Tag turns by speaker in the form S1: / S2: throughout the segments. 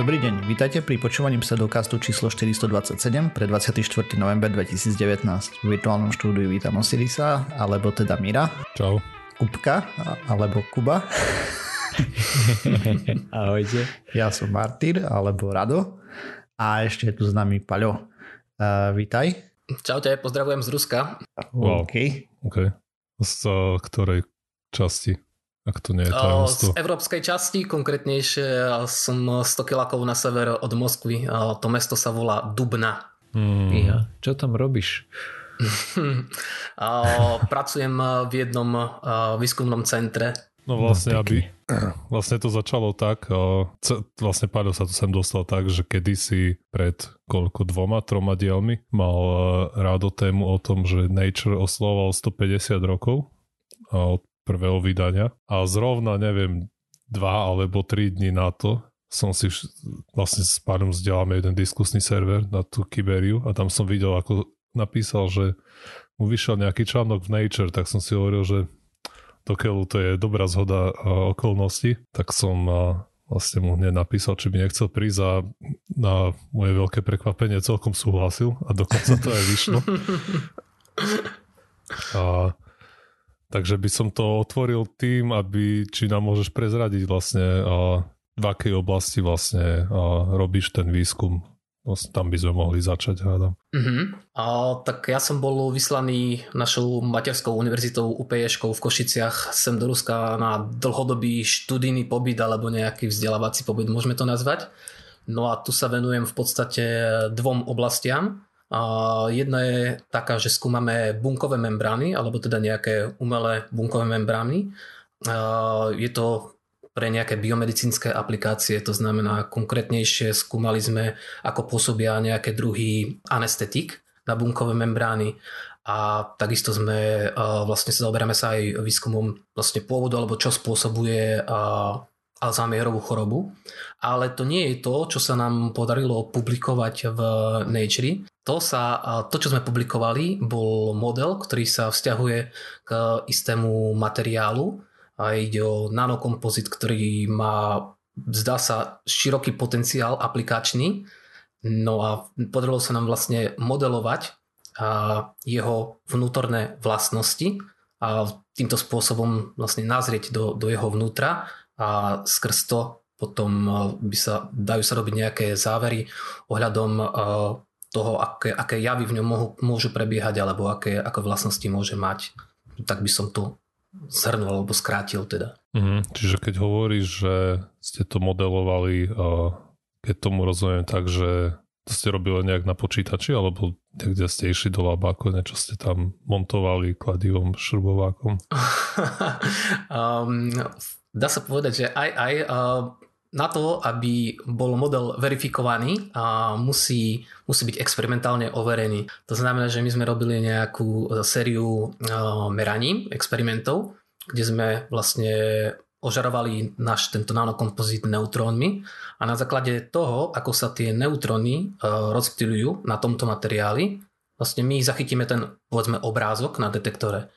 S1: Dobrý deň, vítajte pri počúvaní pseudokastu číslo 427 pre 24. november 2019. V virtuálnom štúdiu vítam Osirisa, alebo teda Mira.
S2: Čau.
S1: Kupka, alebo Kuba.
S3: Ahojte.
S1: Ja som Martyr, alebo Rado. A ešte je tu s nami Paľo. Uh, vítaj.
S4: Čaute, pozdravujem z Ruska.
S2: Wow.
S1: OK.
S2: OK. Z uh, ktorej časti? Ak to nie je tajomstvo.
S4: Z európskej časti, konkrétnejšie som 100 kilakov na sever od Moskvy. To mesto sa volá Dubna.
S3: Hmm. Ja, čo tam robíš?
S4: Pracujem v jednom výskumnom centre.
S2: No vlastne, no, aby, vlastne to začalo tak, vlastne Paľo sa tu sem dostal tak, že kedysi pred koľko dvoma, troma dielmi mal rádo tému o tom, že Nature oslovoval 150 rokov od prvého vydania a zrovna, neviem, dva alebo tri dní na to som si vlastne s pánom vzdeláme jeden diskusný server na tú Kiberiu a tam som videl, ako napísal, že mu vyšiel nejaký článok v Nature, tak som si hovoril, že do keľu to je dobrá zhoda okolností, tak som vlastne mu hneď napísal, či by nechcel prísť a na moje veľké prekvapenie celkom súhlasil a dokonca to aj vyšlo. A Takže by som to otvoril tým, aby či nám môžeš prezradiť vlastne v akej oblasti vlastne robíš ten výskum. Vlastne tam by sme mohli začať, hádam.
S4: Uh-huh. A, tak ja som bol vyslaný našou materskou univerzitou UPŠ v Košiciach sem do Ruska na dlhodobý študijný pobyt alebo nejaký vzdelávací pobyt, môžeme to nazvať. No a tu sa venujem v podstate dvom oblastiam. Jedna je taká, že skúmame bunkové membrány, alebo teda nejaké umelé bunkové membrány. Je to pre nejaké biomedicínske aplikácie, to znamená konkrétnejšie skúmali sme, ako pôsobia nejaké druhy anestetik na bunkové membrány a takisto sme vlastne sa zaoberáme sa aj výskumom vlastne pôvodu alebo čo spôsobuje Alzheimerovú chorobu, ale to nie je to, čo sa nám podarilo publikovať v Nature. To, sa, to, čo sme publikovali, bol model, ktorý sa vzťahuje k istému materiálu a ide o nanokompozit, ktorý má, zdá sa, široký potenciál aplikačný. No a podarilo sa nám vlastne modelovať jeho vnútorné vlastnosti a týmto spôsobom vlastne nazrieť do, do jeho vnútra a skrz to potom by sa, dajú sa robiť nejaké závery ohľadom toho, aké, aké javy v ňom môžu, môžu prebiehať alebo aké, aké vlastnosti môže mať. Tak by som to zhrnul alebo skrátil teda.
S2: Mhm, čiže keď hovoríš, že ste to modelovali, keď tomu rozumiem tak, že to ste robili nejak na počítači alebo kde ste išli do labáku, niečo ste tam montovali kladivom, šrubovákom?
S4: um, dá sa povedať, že aj, aj na to, aby bol model verifikovaný, a musí, musí byť experimentálne overený. To znamená, že my sme robili nejakú sériu meraní, experimentov, kde sme vlastne ožarovali náš tento nanokompozit neutrónmi a na základe toho, ako sa tie neutróny rozptýľujú na tomto materiáli, vlastne my zachytíme ten povedzme obrázok na detektore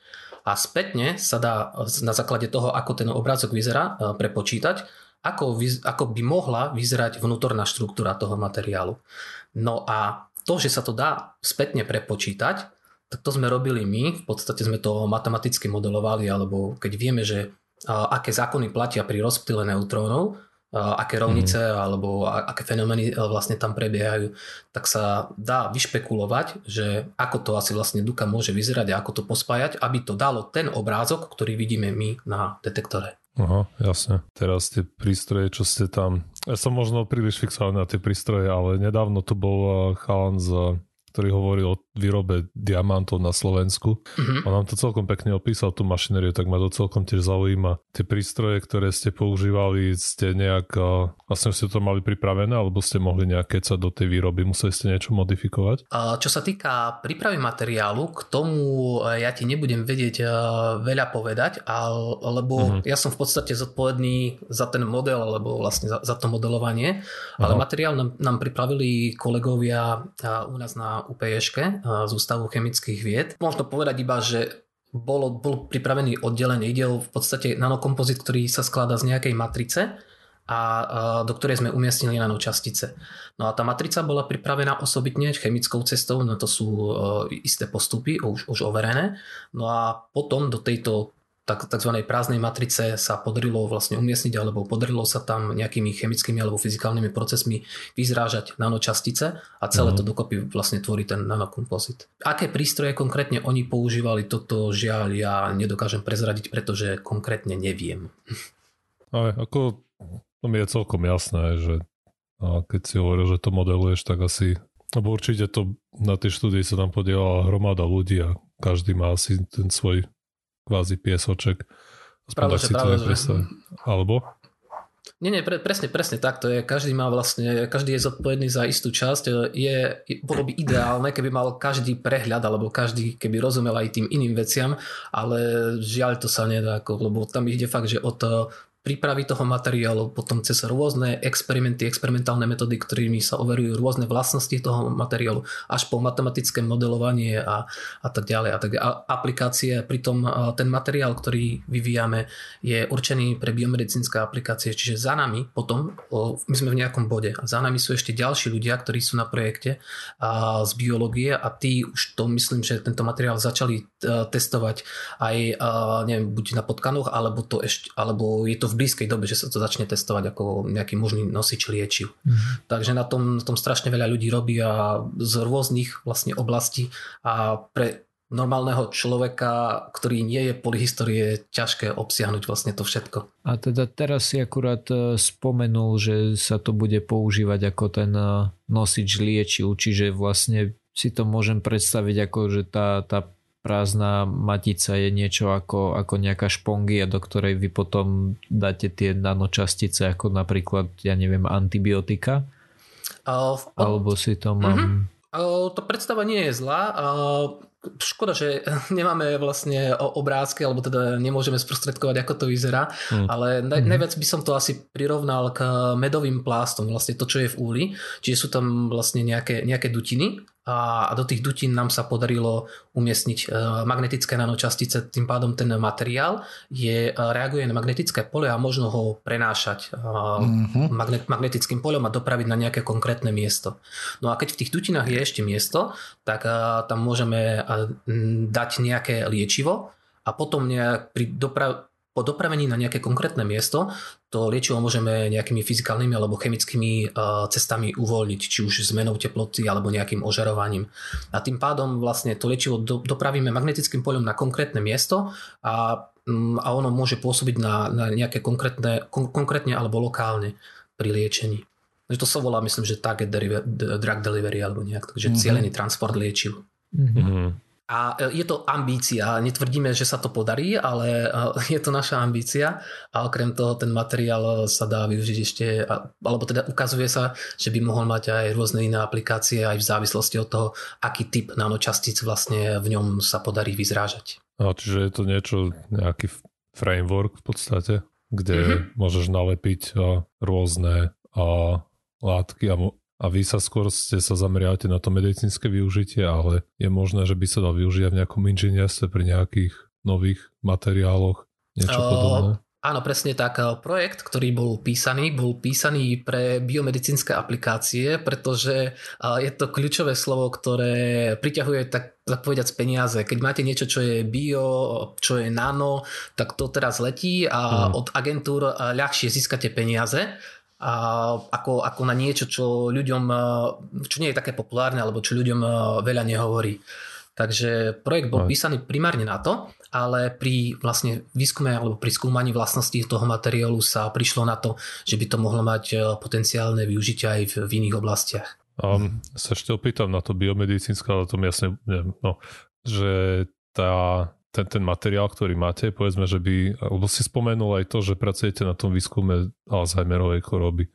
S4: a spätne sa dá na základe toho, ako ten obrázok vyzerá, e, prepočítať, ako, ako by mohla vyzerať vnútorná štruktúra toho materiálu. No a to, že sa to dá spätne prepočítať, tak to sme robili my, v podstate sme to matematicky modelovali, alebo keď vieme, že aké zákony platia pri rozptyle neutrónov, aké rovnice mm. alebo aké fenomény e, vlastne tam prebiehajú, tak sa dá vyšpekulovať, že ako to asi vlastne Duka môže vyzerať a ako to pospájať, aby to dalo ten obrázok, ktorý vidíme my na detektore.
S2: Aha, jasne. Teraz tie prístroje, čo ste tam... Ja som možno príliš fixovaný na tie prístroje, ale nedávno to bol e, chalan z ktorý hovoril o výrobe diamantov na Slovensku. Mm-hmm. On nám to celkom pekne opísal, tú mašinériu, tak ma to celkom tiež zaujíma. Tie prístroje, ktoré ste používali, ste nejak, vlastne ste to mali pripravené, alebo ste mohli nejaké sa do tej výroby, museli ste niečo modifikovať?
S4: Čo sa týka prípravy materiálu, k tomu e, ja ti nebudem vedieť e, veľa povedať, lebo mm-hmm. ja som v podstate zodpovedný za ten model, alebo vlastne za, za to modelovanie, ale Aha. materiál nám, nám pripravili kolegovia u nás na UPŠ z Ústavu chemických vied. Možno povedať iba, že bolo, bol pripravený oddelenie. Ide v podstate nanokompozit, ktorý sa skladá z nejakej matrice a do ktorej sme umiestnili nanočastice. No a tá matrica bola pripravená osobitne chemickou cestou, no to sú isté postupy už, už overené. No a potom do tejto tak, tzv. prázdnej matrice sa podarilo vlastne umiestniť alebo podarilo sa tam nejakými chemickými alebo fyzikálnymi procesmi vyzrážať nanočastice a celé mm. to dokopy vlastne tvorí ten nanokompozit. Aké prístroje konkrétne oni používali, toto žiaľ ja nedokážem prezradiť, pretože konkrétne neviem.
S2: Ale ako to mi je celkom jasné, že a keď si hovoril, že to modeluješ, tak asi lebo určite to na tej štúdii sa tam podielala hromada ľudí a každý má asi ten svoj kvázi piesoček.
S4: Pravda, že, pravda, že...
S2: Alebo?
S4: Nie, nie, pre, presne, presne tak to je. Každý má vlastne, každý je zodpovedný za istú časť. Je, bolo by ideálne, keby mal každý prehľad, alebo každý, keby rozumel aj tým iným veciam, ale žiaľ to sa nedá, lebo tam ide fakt, že od prípravy toho materiálu, potom cez rôzne experimenty, experimentálne metódy, ktorými sa overujú rôzne vlastnosti toho materiálu, až po matematické modelovanie a, a tak ďalej. A tak a aplikácie, pritom ten materiál, ktorý vyvíjame, je určený pre biomedicínske aplikácie, čiže za nami potom, my sme v nejakom bode a za nami sú ešte ďalší ľudia, ktorí sú na projekte a, z biológie a tí už to myslím, že tento materiál začali e, testovať aj neviem, buď na potkanoch, alebo to ešte, alebo je to v v blízkej dobe, že sa to začne testovať ako nejaký možný nosič liečiv. Mm-hmm. Takže na tom, na tom strašne veľa ľudí robí a z rôznych vlastne oblastí a pre normálneho človeka, ktorý nie je polyhistorie, je ťažké obsiahnuť vlastne to všetko.
S3: A teda teraz si akurát e, spomenul, že sa to bude používať ako ten e, nosič liečiv, čiže vlastne si to môžem predstaviť ako, že tá, tá prázdna matica je niečo ako, ako nejaká špongia, do ktorej vy potom dáte tie nanočastice ako napríklad, ja neviem, antibiotika? Uh, Alebo si to mám... Uh-huh.
S4: Uh, to predstava nie je zlá. Uh, škoda, že nemáme vlastne obrázky, alebo teda nemôžeme sprostredkovať, ako to vyzerá, mm. ale naj, mm. najviac by som to asi prirovnal k medovým plástom, vlastne to, čo je v úli, čiže sú tam vlastne nejaké, nejaké dutiny a do tých dutín nám sa podarilo umiestniť e, magnetické nanočastice, tým pádom ten materiál je, e, reaguje na magnetické pole a možno ho prenášať mm-hmm. magnet, magnetickým poľom a dopraviť na nejaké konkrétne miesto. No a keď v tých dutinách je ešte miesto, tak tam môžeme dať nejaké liečivo a potom nejak pri doprav- po dopravení na nejaké konkrétne miesto to liečivo môžeme nejakými fyzikálnymi alebo chemickými uh, cestami uvoľniť, či už zmenou teploty alebo nejakým ožarovaním. A tým pádom vlastne to liečivo do, dopravíme magnetickým poľom na konkrétne miesto a, um, a ono môže pôsobiť na, na nejaké konkrétne, kon, konkrétne alebo lokálne pri liečení. Takže to sa volá, myslím, že target deriva- drug delivery alebo nejak, takže mm-hmm. cieľený transport liečiv. Mm-hmm. A e, je to ambícia, netvrdíme, že sa to podarí, ale e, je to naša ambícia a okrem toho ten materiál sa dá využiť ešte, alebo teda ukazuje sa, že by mohol mať aj rôzne iné aplikácie aj v závislosti od toho, aký typ nanočastíc vlastne v ňom sa podarí vyzrážať.
S2: A čiže je to niečo, nejaký framework v podstate, kde mm-hmm. môžeš nalepiť rôzne látky a a vy sa skôr ste sa zameriavate na to medicínske využitie, ale je možné, že by sa dal využiť v nejakom inžinierstve pri nejakých nových materiáloch, niečo uh, podobné?
S4: Áno, presne tak. Projekt, ktorý bol písaný, bol písaný pre biomedicínske aplikácie, pretože je to kľúčové slovo, ktoré priťahuje tak, tak povedať peniaze. Keď máte niečo, čo je bio, čo je nano, tak to teraz letí a hmm. od agentúr ľahšie získate peniaze ako, ako na niečo, čo ľuďom, čo nie je také populárne, alebo čo ľuďom veľa nehovorí. Takže projekt bol písaný primárne na to, ale pri vlastne výskume alebo pri skúmaní vlastností toho materiálu sa prišlo na to, že by to mohlo mať potenciálne využitie aj v, v iných oblastiach.
S2: Um, sa ešte opýtam na to biomedicínske, ale to jasne, neviem, no, že tá ten, ten materiál, ktorý máte, povedzme, že by, alebo si spomenul aj to, že pracujete na tom výskume Alzheimerovej choroby.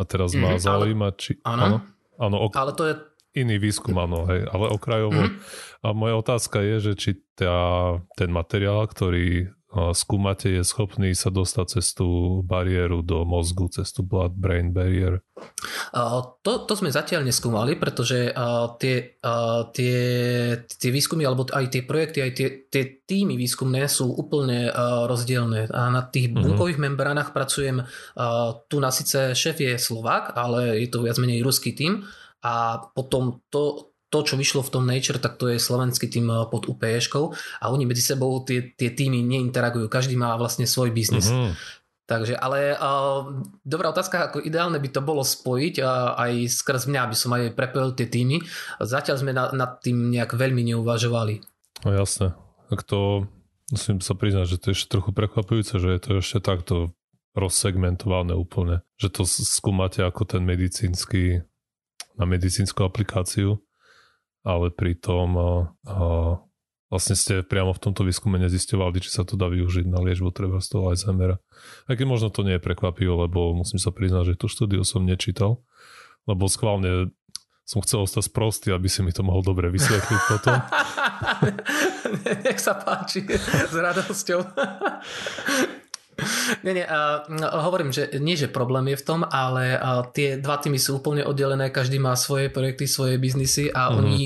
S2: A teraz ma mhm, zaujíma, či...
S4: Áno, áno,
S2: ok,
S4: ale to je...
S2: Iný výskum, áno, hej, ale okrajovo. Mm-hmm. A moja otázka je, že či tá, ten materiál, ktorý skúmate, je schopný sa dostať cez tú bariéru do mozgu, cez tú blood-brain barrier?
S4: To, to sme zatiaľ neskúmali, pretože tie, tie, tie výskumy alebo aj tie projekty, aj tie, tie týmy výskumné sú úplne rozdielne. A na tých mm-hmm. bunkových membránach pracujem, tu na síce šéf je Slovák, ale je to viac menej ruský tým a potom to, to, čo vyšlo v tom Nature, tak to je slovenský tým pod UPŠkou a oni medzi sebou tie, tie týmy neinteragujú, každý má vlastne svoj biznis. Mm-hmm. Takže, ale uh, dobrá otázka, ako ideálne by to bolo spojiť uh, aj skrz mňa, aby som aj prepojil tie týmy. Zatiaľ sme na, nad tým nejak veľmi neuvažovali.
S2: No jasné. Tak to musím sa priznať, že to je ešte trochu prekvapujúce, že je to ešte takto rozsegmentované úplne. Že to skúmate ako ten medicínsky na medicínsku aplikáciu, ale pritom uh, vlastne ste priamo v tomto výskume nezistovali, či sa to dá využiť na liečbu treba z toho Alzheimera. Aj keď možno to nie je prekvapivé, lebo musím sa priznať, že tú štúdiu som nečítal, lebo schválne som chcel ostať sprostý, aby si mi to mohol dobre vysvetliť potom.
S4: Nech sa páči, s radosťou. Nie, nie, uh, hovorím, že nie, že problém je v tom, ale uh, tie dva týmy sú úplne oddelené, každý má svoje projekty, svoje biznisy a mm-hmm. oni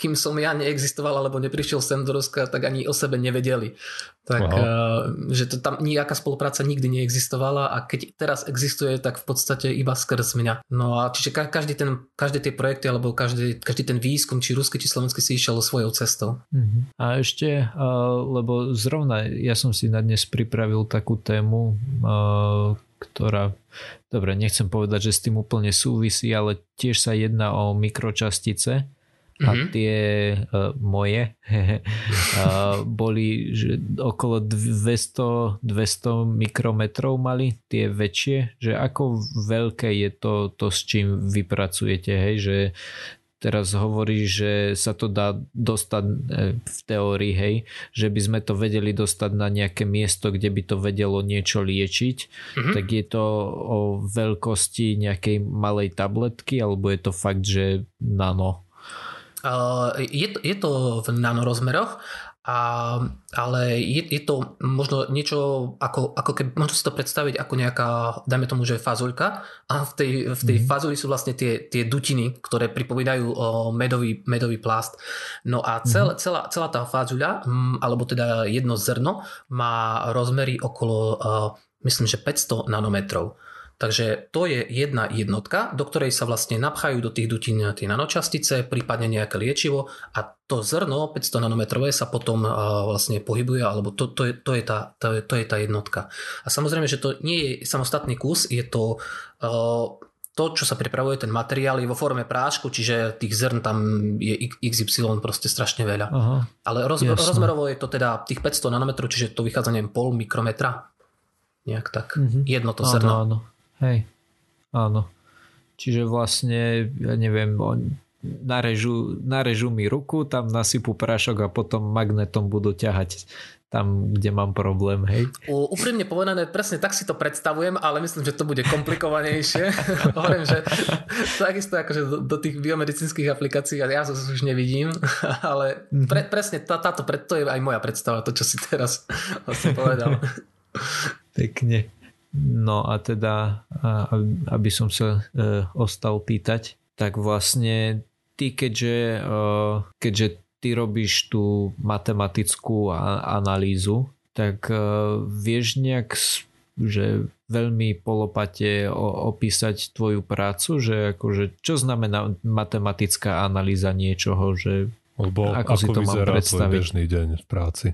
S4: kým som ja neexistoval alebo neprišiel sem do Ruska, tak ani o sebe nevedeli. Tak, uh, že to tam nejaká spolupráca nikdy neexistovala a keď teraz existuje, tak v podstate iba skrz mňa. No a čiže každý ten, každé tie projekty alebo každý, každý ten výskum, či ruský, či slovenský si išiel svojou cestou.
S3: Uh-huh. A ešte, uh, lebo zrovna ja som si na dnes pripravil takú tému, uh, ktorá, dobre, nechcem povedať, že s tým úplne súvisí, ale tiež sa jedná o mikročastice a mm-hmm. tie uh, moje uh, boli že okolo 200, 200 mikrometrov mali tie väčšie, že ako veľké je to, to s čím vypracujete, hej, že teraz hovorí, že sa to dá dostať e, v teórii, hej, že by sme to vedeli dostať na nejaké miesto, kde by to vedelo niečo liečiť, mm-hmm. tak je to o veľkosti nejakej malej tabletky, alebo je to fakt, že nano?
S4: Je, to, je to v nanorozmeroch, a, ale je, je to možno niečo ako, ako keby, možno si to predstaviť ako nejaká, dajme tomu, že fazuľka a v tej, v tej mm. fazuli sú vlastne tie, tie dutiny, ktoré pripomínajú o medový, medový plast. No a cel, mm. celá, celá tá fazuľa, alebo teda jedno zrno, má rozmery okolo, myslím, že 500 nanometrov. Takže to je jedna jednotka, do ktorej sa vlastne napchajú do tých dutín tie nanočastice, prípadne nejaké liečivo a to zrno 500 nanometrové sa potom vlastne pohybuje, alebo to, to, je, to, je tá, to, je, to je tá jednotka. A samozrejme, že to nie je samostatný kus, je to to, čo sa pripravuje, ten materiál je vo forme prášku, čiže tých zrn tam je XY proste strašne veľa. Aha, Ale roz, rozmerovo je to teda tých 500 nanometrov, čiže to vychádza neviem, pol mikrometra. Nejak tak. Mm-hmm. Jedno to zrno. Áno, áno.
S3: Hej, áno. Čiže vlastne, ja neviem, narežu, narežu mi ruku, tam nasypú prášok a potom magnetom budú ťahať tam, kde mám problém, hej?
S4: U, úprimne povedané, presne tak si to predstavujem, ale myslím, že to bude komplikovanejšie. Hovorím, že takisto akože do, do tých biomedicínskych aplikácií ja to už nevidím, ale mhm. pre, presne tá, táto, to je aj moja predstava, to, čo si teraz vlastne povedal.
S3: Pekne. No a teda, aby som sa e, ostal pýtať, tak vlastne ty keďže, e, keďže ty robíš tú matematickú analýzu, tak e, vieš nejak že veľmi polopate opísať tvoju prácu, že akože čo znamená matematická analýza niečoho, že
S2: Lebo ako, ako si to mám predstaviť? bežný deň v práci?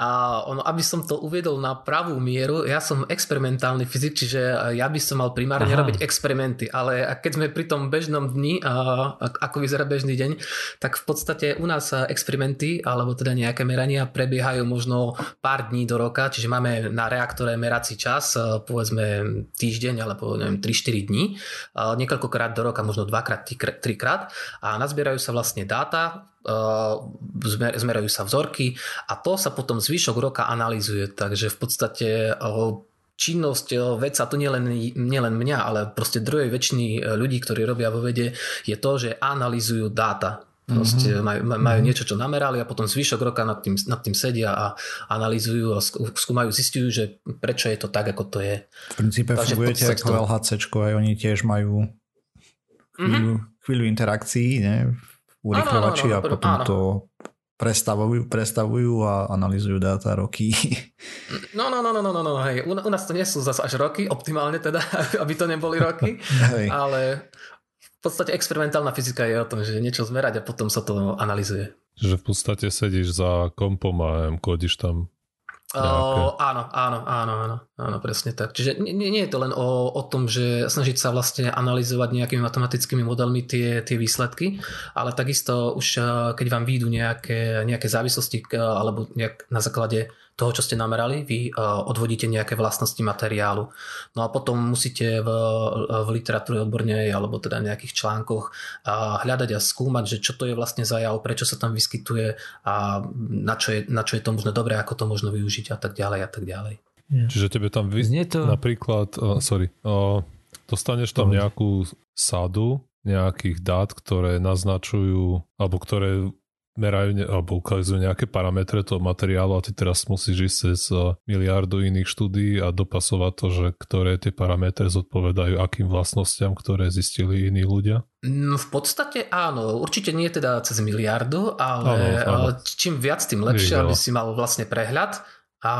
S4: A ono, aby som to uviedol na pravú mieru, ja som experimentálny fyzik, čiže ja by som mal primárne Aha. robiť experimenty, ale keď sme pri tom bežnom dni, a ako vyzerá bežný deň, tak v podstate u nás experimenty, alebo teda nejaké merania prebiehajú možno pár dní do roka, čiže máme na reaktore merací čas, povedzme týždeň alebo neviem, 3-4 dní, niekoľkokrát do roka, možno dvakrát, trikrát a nazbierajú sa vlastne dáta, zmerajú sa vzorky a to sa potom zvyšok roka analýzuje. Takže v podstate činnosť vedca, to nielen, nielen mňa, ale proste druhej väčšiny ľudí, ktorí robia vo vede, je to, že analýzujú dáta. Proste mm-hmm. majú, majú mm-hmm. niečo, čo namerali a potom zvyšok roka nad tým, nad tým sedia a analýzujú a skúmajú, zistujú, že prečo je to tak, ako to je.
S1: V princípe Takže fungujete ako. LHC, aj oni tiež majú chvíľu, mm-hmm. chvíľu interakcií, ne? Urychľovači a potom áno. to prestavujú, prestavujú a analizujú dáta roky.
S4: No, no, no, no, no, no, no hej. U, u nás to nie sú zase až roky, optimálne teda, aby to neboli roky, hej. ale v podstate experimentálna fyzika je o tom, že niečo zmerať a potom sa to analizuje.
S2: Že v podstate sedíš za kompom a kodíš tam
S4: O, áno, áno, áno, áno, áno, presne tak. Čiže nie, nie je to len o, o tom, že snažiť sa vlastne analyzovať nejakými matematickými modelmi tie, tie výsledky, ale takisto už keď vám výjdu nejaké, nejaké závislosti alebo nejak na základe toho, čo ste namerali, vy odvodíte nejaké vlastnosti materiálu. No a potom musíte v, v literatúre odbornej alebo teda nejakých článkoch hľadať a skúmať, že čo to je vlastne za jav, prečo sa tam vyskytuje a na čo je, na čo je to možno dobré, ako to možno využiť a tak ďalej a tak ďalej.
S2: Čiže tebe tam vy... to... napríklad, uh, sorry, uh, dostaneš tam nejakú sadu nejakých dát, ktoré naznačujú, alebo ktoré merajú ne, alebo ukazujú nejaké parametre toho materiálu a ty teraz musíš ísť cez eh, miliardu iných štúdí a dopasovať to, že ktoré tie parametre zodpovedajú akým vlastnostiam, ktoré zistili iní ľudia?
S4: No v podstate áno, určite nie teda cez miliardu, ale áno, áno. čím viac, tým lepšie, aby si mal vlastne prehľad a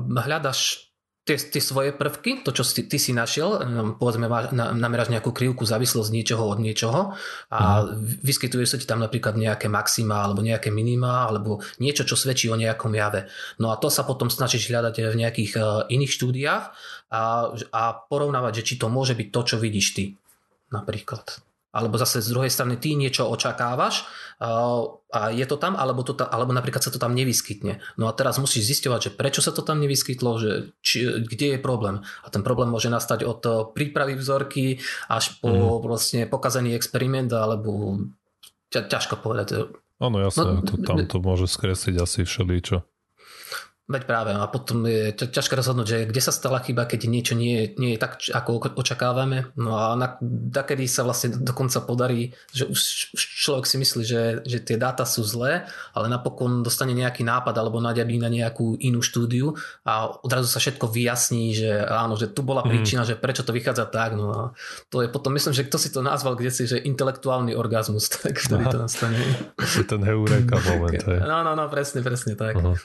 S4: hľadaš tie, tie svoje prvky, to, čo si, ty si našiel, povedzme, na, nameráš nejakú krivku závislosť niečoho od niečoho a mm. vyskytuje sa ti tam napríklad nejaké maxima alebo nejaké minima alebo niečo, čo svedčí o nejakom jave. No a to sa potom snažíš hľadať v nejakých uh, iných štúdiách a, a porovnávať, že či to môže byť to, čo vidíš ty napríklad alebo zase z druhej strany ty niečo očakávaš a je to tam, alebo, to tam, alebo napríklad sa to tam nevyskytne. No a teraz musíš zisťovať, že prečo sa to tam nevyskytlo, že či, kde je problém. A ten problém môže nastať od prípravy vzorky až po mm. vlastne pokazený experiment, alebo ťa, ťažko povedať.
S2: Áno, jasné, no, to, tam to môže skresliť asi všeličo.
S4: Veď práve, a potom je ťažké rozhodnúť, že kde sa stala chyba, keď niečo nie nie je tak, ako očakávame. No a na, kedy sa vlastne dokonca podarí, že už človek si myslí, že, že tie dáta sú zlé, ale napokon dostane nejaký nápad alebo naďabí na nejakú inú štúdiu a odrazu sa všetko vyjasní, že áno, že tu bola mhm. príčina, mm. že prečo to vychádza tak. No a to je potom, myslím, že kto si to nazval kde si, že intelektuálny orgazmus, tak vtedy to nastane.
S2: Je ten heureka moment.
S4: No, no, no, presne, presne tak. Uh-huh.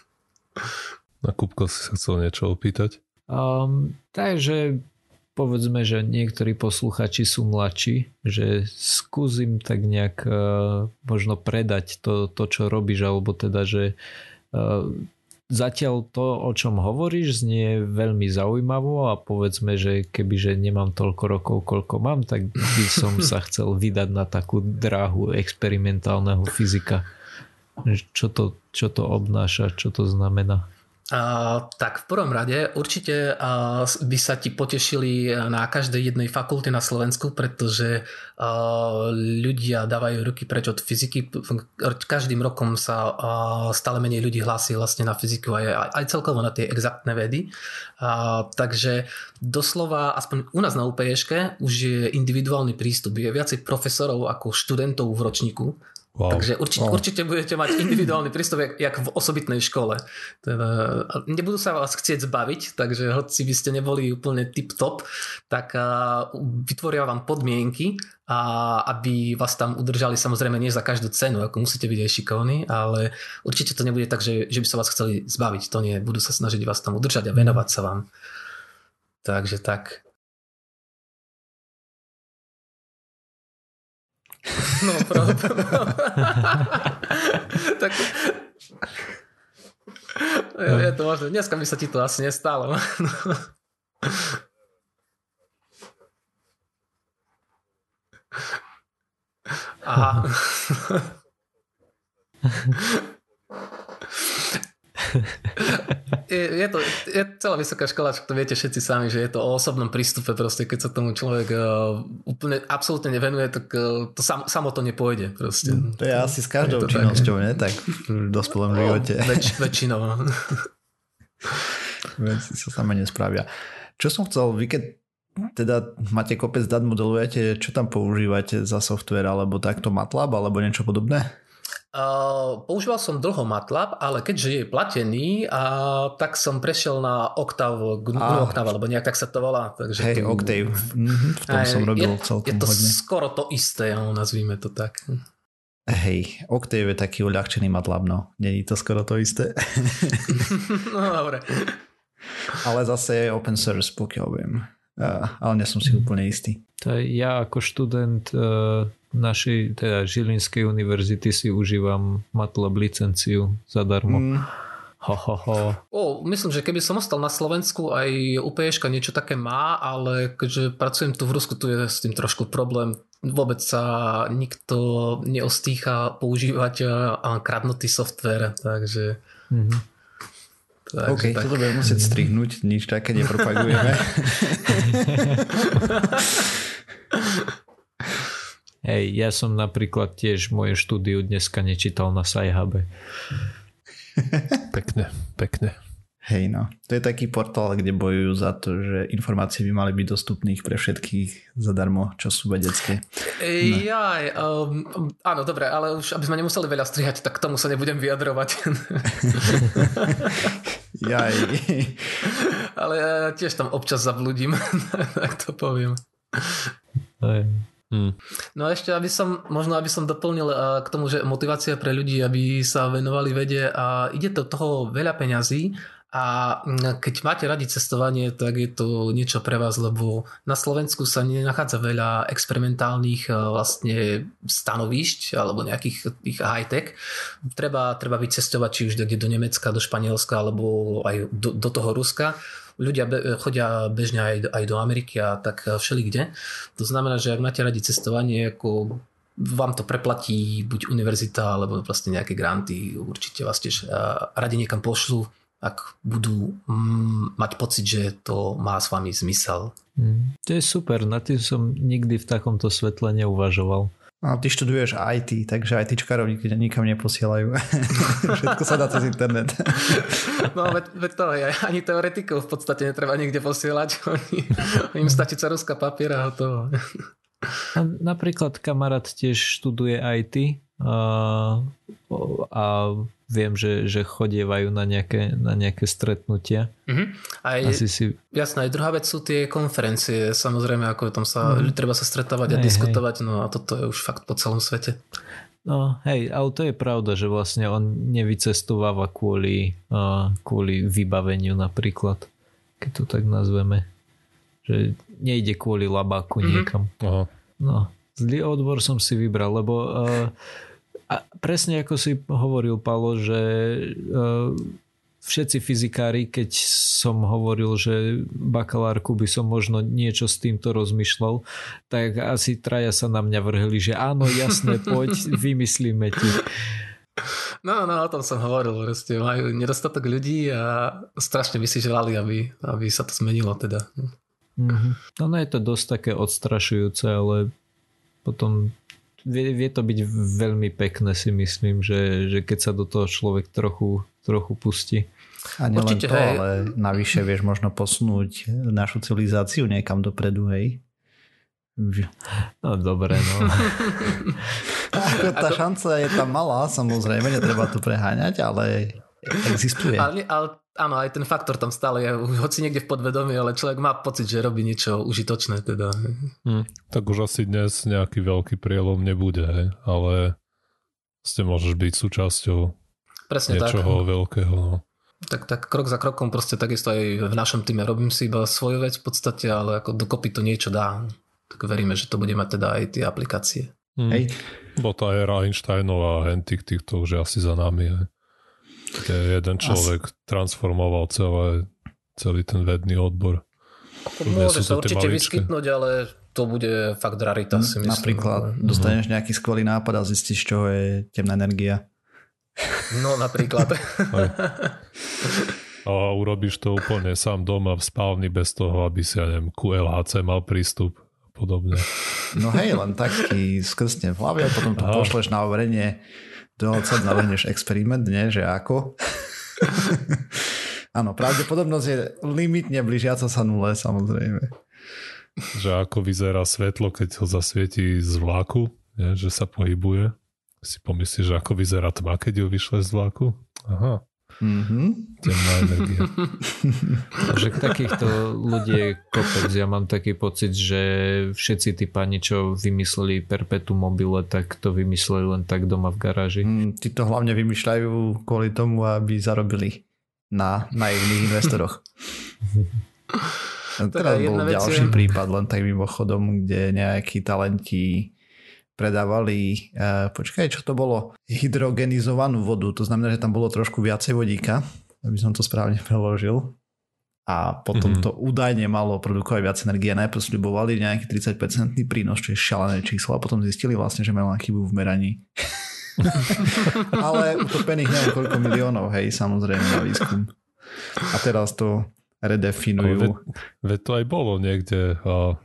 S2: Na Kupko si sa chcel niečo opýtať?
S3: Um, takže povedzme, že niektorí posluchači sú mladší, že skúsim tak nejak uh, možno predať to, to, čo robíš, alebo teda, že uh, zatiaľ to, o čom hovoríš, znie veľmi zaujímavo a povedzme, že kebyže nemám toľko rokov, koľko mám, tak by som sa chcel vydať na takú dráhu experimentálneho fyzika. Čo to, čo to obnáša, čo to znamená?
S4: Uh, tak v prvom rade určite uh, by sa ti potešili na každej jednej fakulte na Slovensku, pretože uh, ľudia dávajú ruky preč od fyziky. Každým rokom sa stále menej ľudí hlási vlastne na fyziku aj, aj celkovo na tie exaktné vedy. Takže doslova, aspoň u nás na UPŠke už je individuálny prístup. Je viacej profesorov ako študentov v ročníku Wow. Takže určite, wow. určite budete mať individuálny prístup, jak, jak v osobitnej škole. Teda, nebudú sa vás chcieť zbaviť, takže hoci by ste neboli úplne tip-top, tak a, vytvoria vám podmienky, a aby vás tam udržali samozrejme nie za každú cenu, ako musíte byť aj šikovní, ale určite to nebude tak, že, že by sa vás chceli zbaviť. To nie, budú sa snažiť vás tam udržať a venovať sa vám. Takže tak. No, pravda. tak... Je, je to možné. Dneska by sa ti to asi nestalo. Aha je, je, to, je celá vysoká škola, to viete všetci sami, že je to o osobnom prístupe proste, keď sa tomu človek uh, úplne absolútne nevenuje, tak uh, to sam, samo to nepôjde proste.
S1: Mm, to je asi s každou činnosťou, tak. ne? Tak v dospelom živote.
S4: No, väč, väčšinou. No.
S1: Veci sa same nespravia. Čo som chcel, vy keď teda máte kopec dát, modelujete, čo tam používate za software, alebo takto MATLAB, alebo niečo podobné?
S4: Uh, používal som dlho MATLAB, ale keďže je platený, uh, tak som prešiel na Octave, GNU ah. Octave, alebo nejak tak sa to volá.
S1: Takže Hej, tu, Octave. Mm-hmm, v tom aj, som robil je, celkom
S4: Je to
S1: hodne.
S4: skoro to isté, no, nazvíme to tak.
S1: Hej, Octave je taký uľahčený MATLAB, no. Není to skoro to isté.
S4: no dobre.
S1: Ale zase je open source, pokiaľ viem. Uh, ale nie som si úplne istý.
S3: To ja ako študent uh, našej, teda Žilinskej univerzity si užívam MATLAB licenciu zadarmo. Mm. Ho, ho, ho.
S4: O, myslím, že keby som ostal na Slovensku, aj UPŠ niečo také má, ale keďže pracujem tu v Rusku, tu je s tým trošku problém. Vôbec sa nikto neostýcha používať kradnutý software, takže... Mm-hmm.
S1: Takže OK, tak. toto budem musieť strihnúť, nič také nepropagujeme.
S3: Hej, ja som napríklad tiež moje štúdiu dneska nečítal na Sci-Hube.
S2: pekne, pekne.
S1: Hej no, to je taký portál, kde bojujú za to, že informácie by mali byť dostupných pre všetkých zadarmo, čo sú vedecké.
S4: No. Jaj, um, áno, dobre, ale už aby sme nemuseli veľa strihať, tak k tomu sa nebudem vyjadrovať.
S1: Jaj.
S4: ale ja tiež tam občas zabludím, tak to poviem.
S3: Hej.
S4: Hmm. No a ešte, aby som, možno aby som doplnil k tomu, že motivácia pre ľudí, aby sa venovali vede a ide to toho veľa peňazí a keď máte radi cestovanie, tak je to niečo pre vás, lebo na Slovensku sa nenachádza veľa experimentálnych vlastne stanovišť alebo nejakých tých high-tech. Treba, treba vycestovať či už do Nemecka, do Španielska alebo aj do, do toho Ruska ľudia be, chodia bežne aj, aj do Ameriky a tak všeli kde. To znamená, že ak máte radi cestovanie, ako vám to preplatí buď univerzita alebo vlastne nejaké granty, určite vás tiež radi niekam pošlu, ak budú mm, mať pocit, že to má s vami zmysel.
S3: Mm, to je super, na tým som nikdy v takomto svetle neuvažoval.
S1: No, ty študuješ IT, takže ITčkarov nikam neposielajú. Všetko sa dá cez internet.
S4: no, veď, veď to je. Ani teoretikov v podstate netreba nikde posielať. Im stačí ceruská papiera a hotovo.
S3: A napríklad kamarát tiež študuje IT a, a viem, že, že chodievajú na nejaké, na nejaké stretnutia.
S4: Mm-hmm. Aj, Asi si... Jasné, aj druhá vec sú tie konferencie, samozrejme, ako tam sa, mm. treba sa stretávať a hej, diskutovať, hej. no a toto je už fakt po celom svete.
S3: No hej, ale to je pravda, že vlastne on nevycestováva kvôli, uh, kvôli vybaveniu napríklad, keď to tak nazveme. Že nejde kvôli labáku mm-hmm. niekam.
S2: Aha.
S3: No, zlý odbor som si vybral, lebo uh, a presne ako si hovoril, Palo, že uh, všetci fyzikári, keď som hovoril, že bakalárku by som možno niečo s týmto rozmýšľal, tak asi traja sa na mňa vrhli, že áno, jasné, poď, vymyslíme ti.
S4: No, no, o tom som hovoril, proste majú nedostatok ľudí a strašne by si želali, aby, aby sa to zmenilo teda.
S3: Mm-hmm. No, no je to dosť také odstrašujúce, ale potom vie, vie to byť veľmi pekné si myslím, že, že keď sa do toho človek trochu, trochu pustí.
S1: A nielen to, hej. ale navyše vieš možno posunúť našu civilizáciu niekam dopredu, hej?
S3: No dobre, no.
S1: Ako tá šanca je tam malá, samozrejme, netreba to preháňať, ale existuje.
S4: Ale, ale áno, aj ten faktor tam stále je, hoci niekde v podvedomí, ale človek má pocit, že robí niečo užitočné. Teda.
S2: Hmm, tak už asi dnes nejaký veľký prielom nebude, hej? ale ste môžeš byť súčasťou Presne niečoho tak. veľkého. No.
S4: Tak, tak krok za krokom proste takisto aj v našom týme robím si iba svoju vec v podstate, ale ako dokopy to niečo dá. Tak veríme, že to bude mať teda aj tie aplikácie.
S2: Hmm. Hej. Bo tá era Einsteinova a Hentik, týchto už je asi za nami. Hej. Kde jeden človek As... transformoval celé, celý ten vedný odbor.
S4: Môže sa určite vyskytnúť, ale to bude fakt rarita si myslím.
S1: Napríklad mhm. dostaneš nejaký skvelý nápad a zistíš, čo je temná energia.
S4: No napríklad.
S2: a urobíš to úplne sám doma v spálni bez toho, aby si, ja neviem, QLHC mal prístup a podobne.
S1: No hej, len taký skrsne v hlave a potom to Aha. pošleš na overenie do oca navrhneš experiment, nie? Že ako? Áno, pravdepodobnosť je limitne blížiaca sa nule, samozrejme.
S2: Že ako vyzerá svetlo, keď ho zasvieti z vlaku, nie? že sa pohybuje. Si pomyslíš, že ako vyzerá tma, keď ju vyšle z vlaku? Aha.
S1: Mm-hmm.
S2: Temná energia.
S3: že takýchto ľudí je kopec. Ja mám taký pocit, že všetci tí pani, čo vymysleli perpetu mobile, tak to vymysleli len tak doma v garáži.
S1: Mm, tí to hlavne vymýšľajú kvôli tomu, aby zarobili na naivných investoroch. Teraz bol ďalší je... prípad, len tak mimochodom, kde nejakí talenti predávali, uh, počkaj, čo to bolo? Hydrogenizovanú vodu, to znamená, že tam bolo trošku viacej vodíka, aby som to správne preložil. A potom mm-hmm. to údajne malo produkovať viac energie. Najprv sľubovali nejaký 30% prínos, čo je šalené číslo a potom zistili vlastne, že majú chybu v meraní. Ale utopených neviem koľko miliónov, hej, samozrejme na výskum. A teraz to redefinujú.
S2: Veď to aj bolo niekde uh,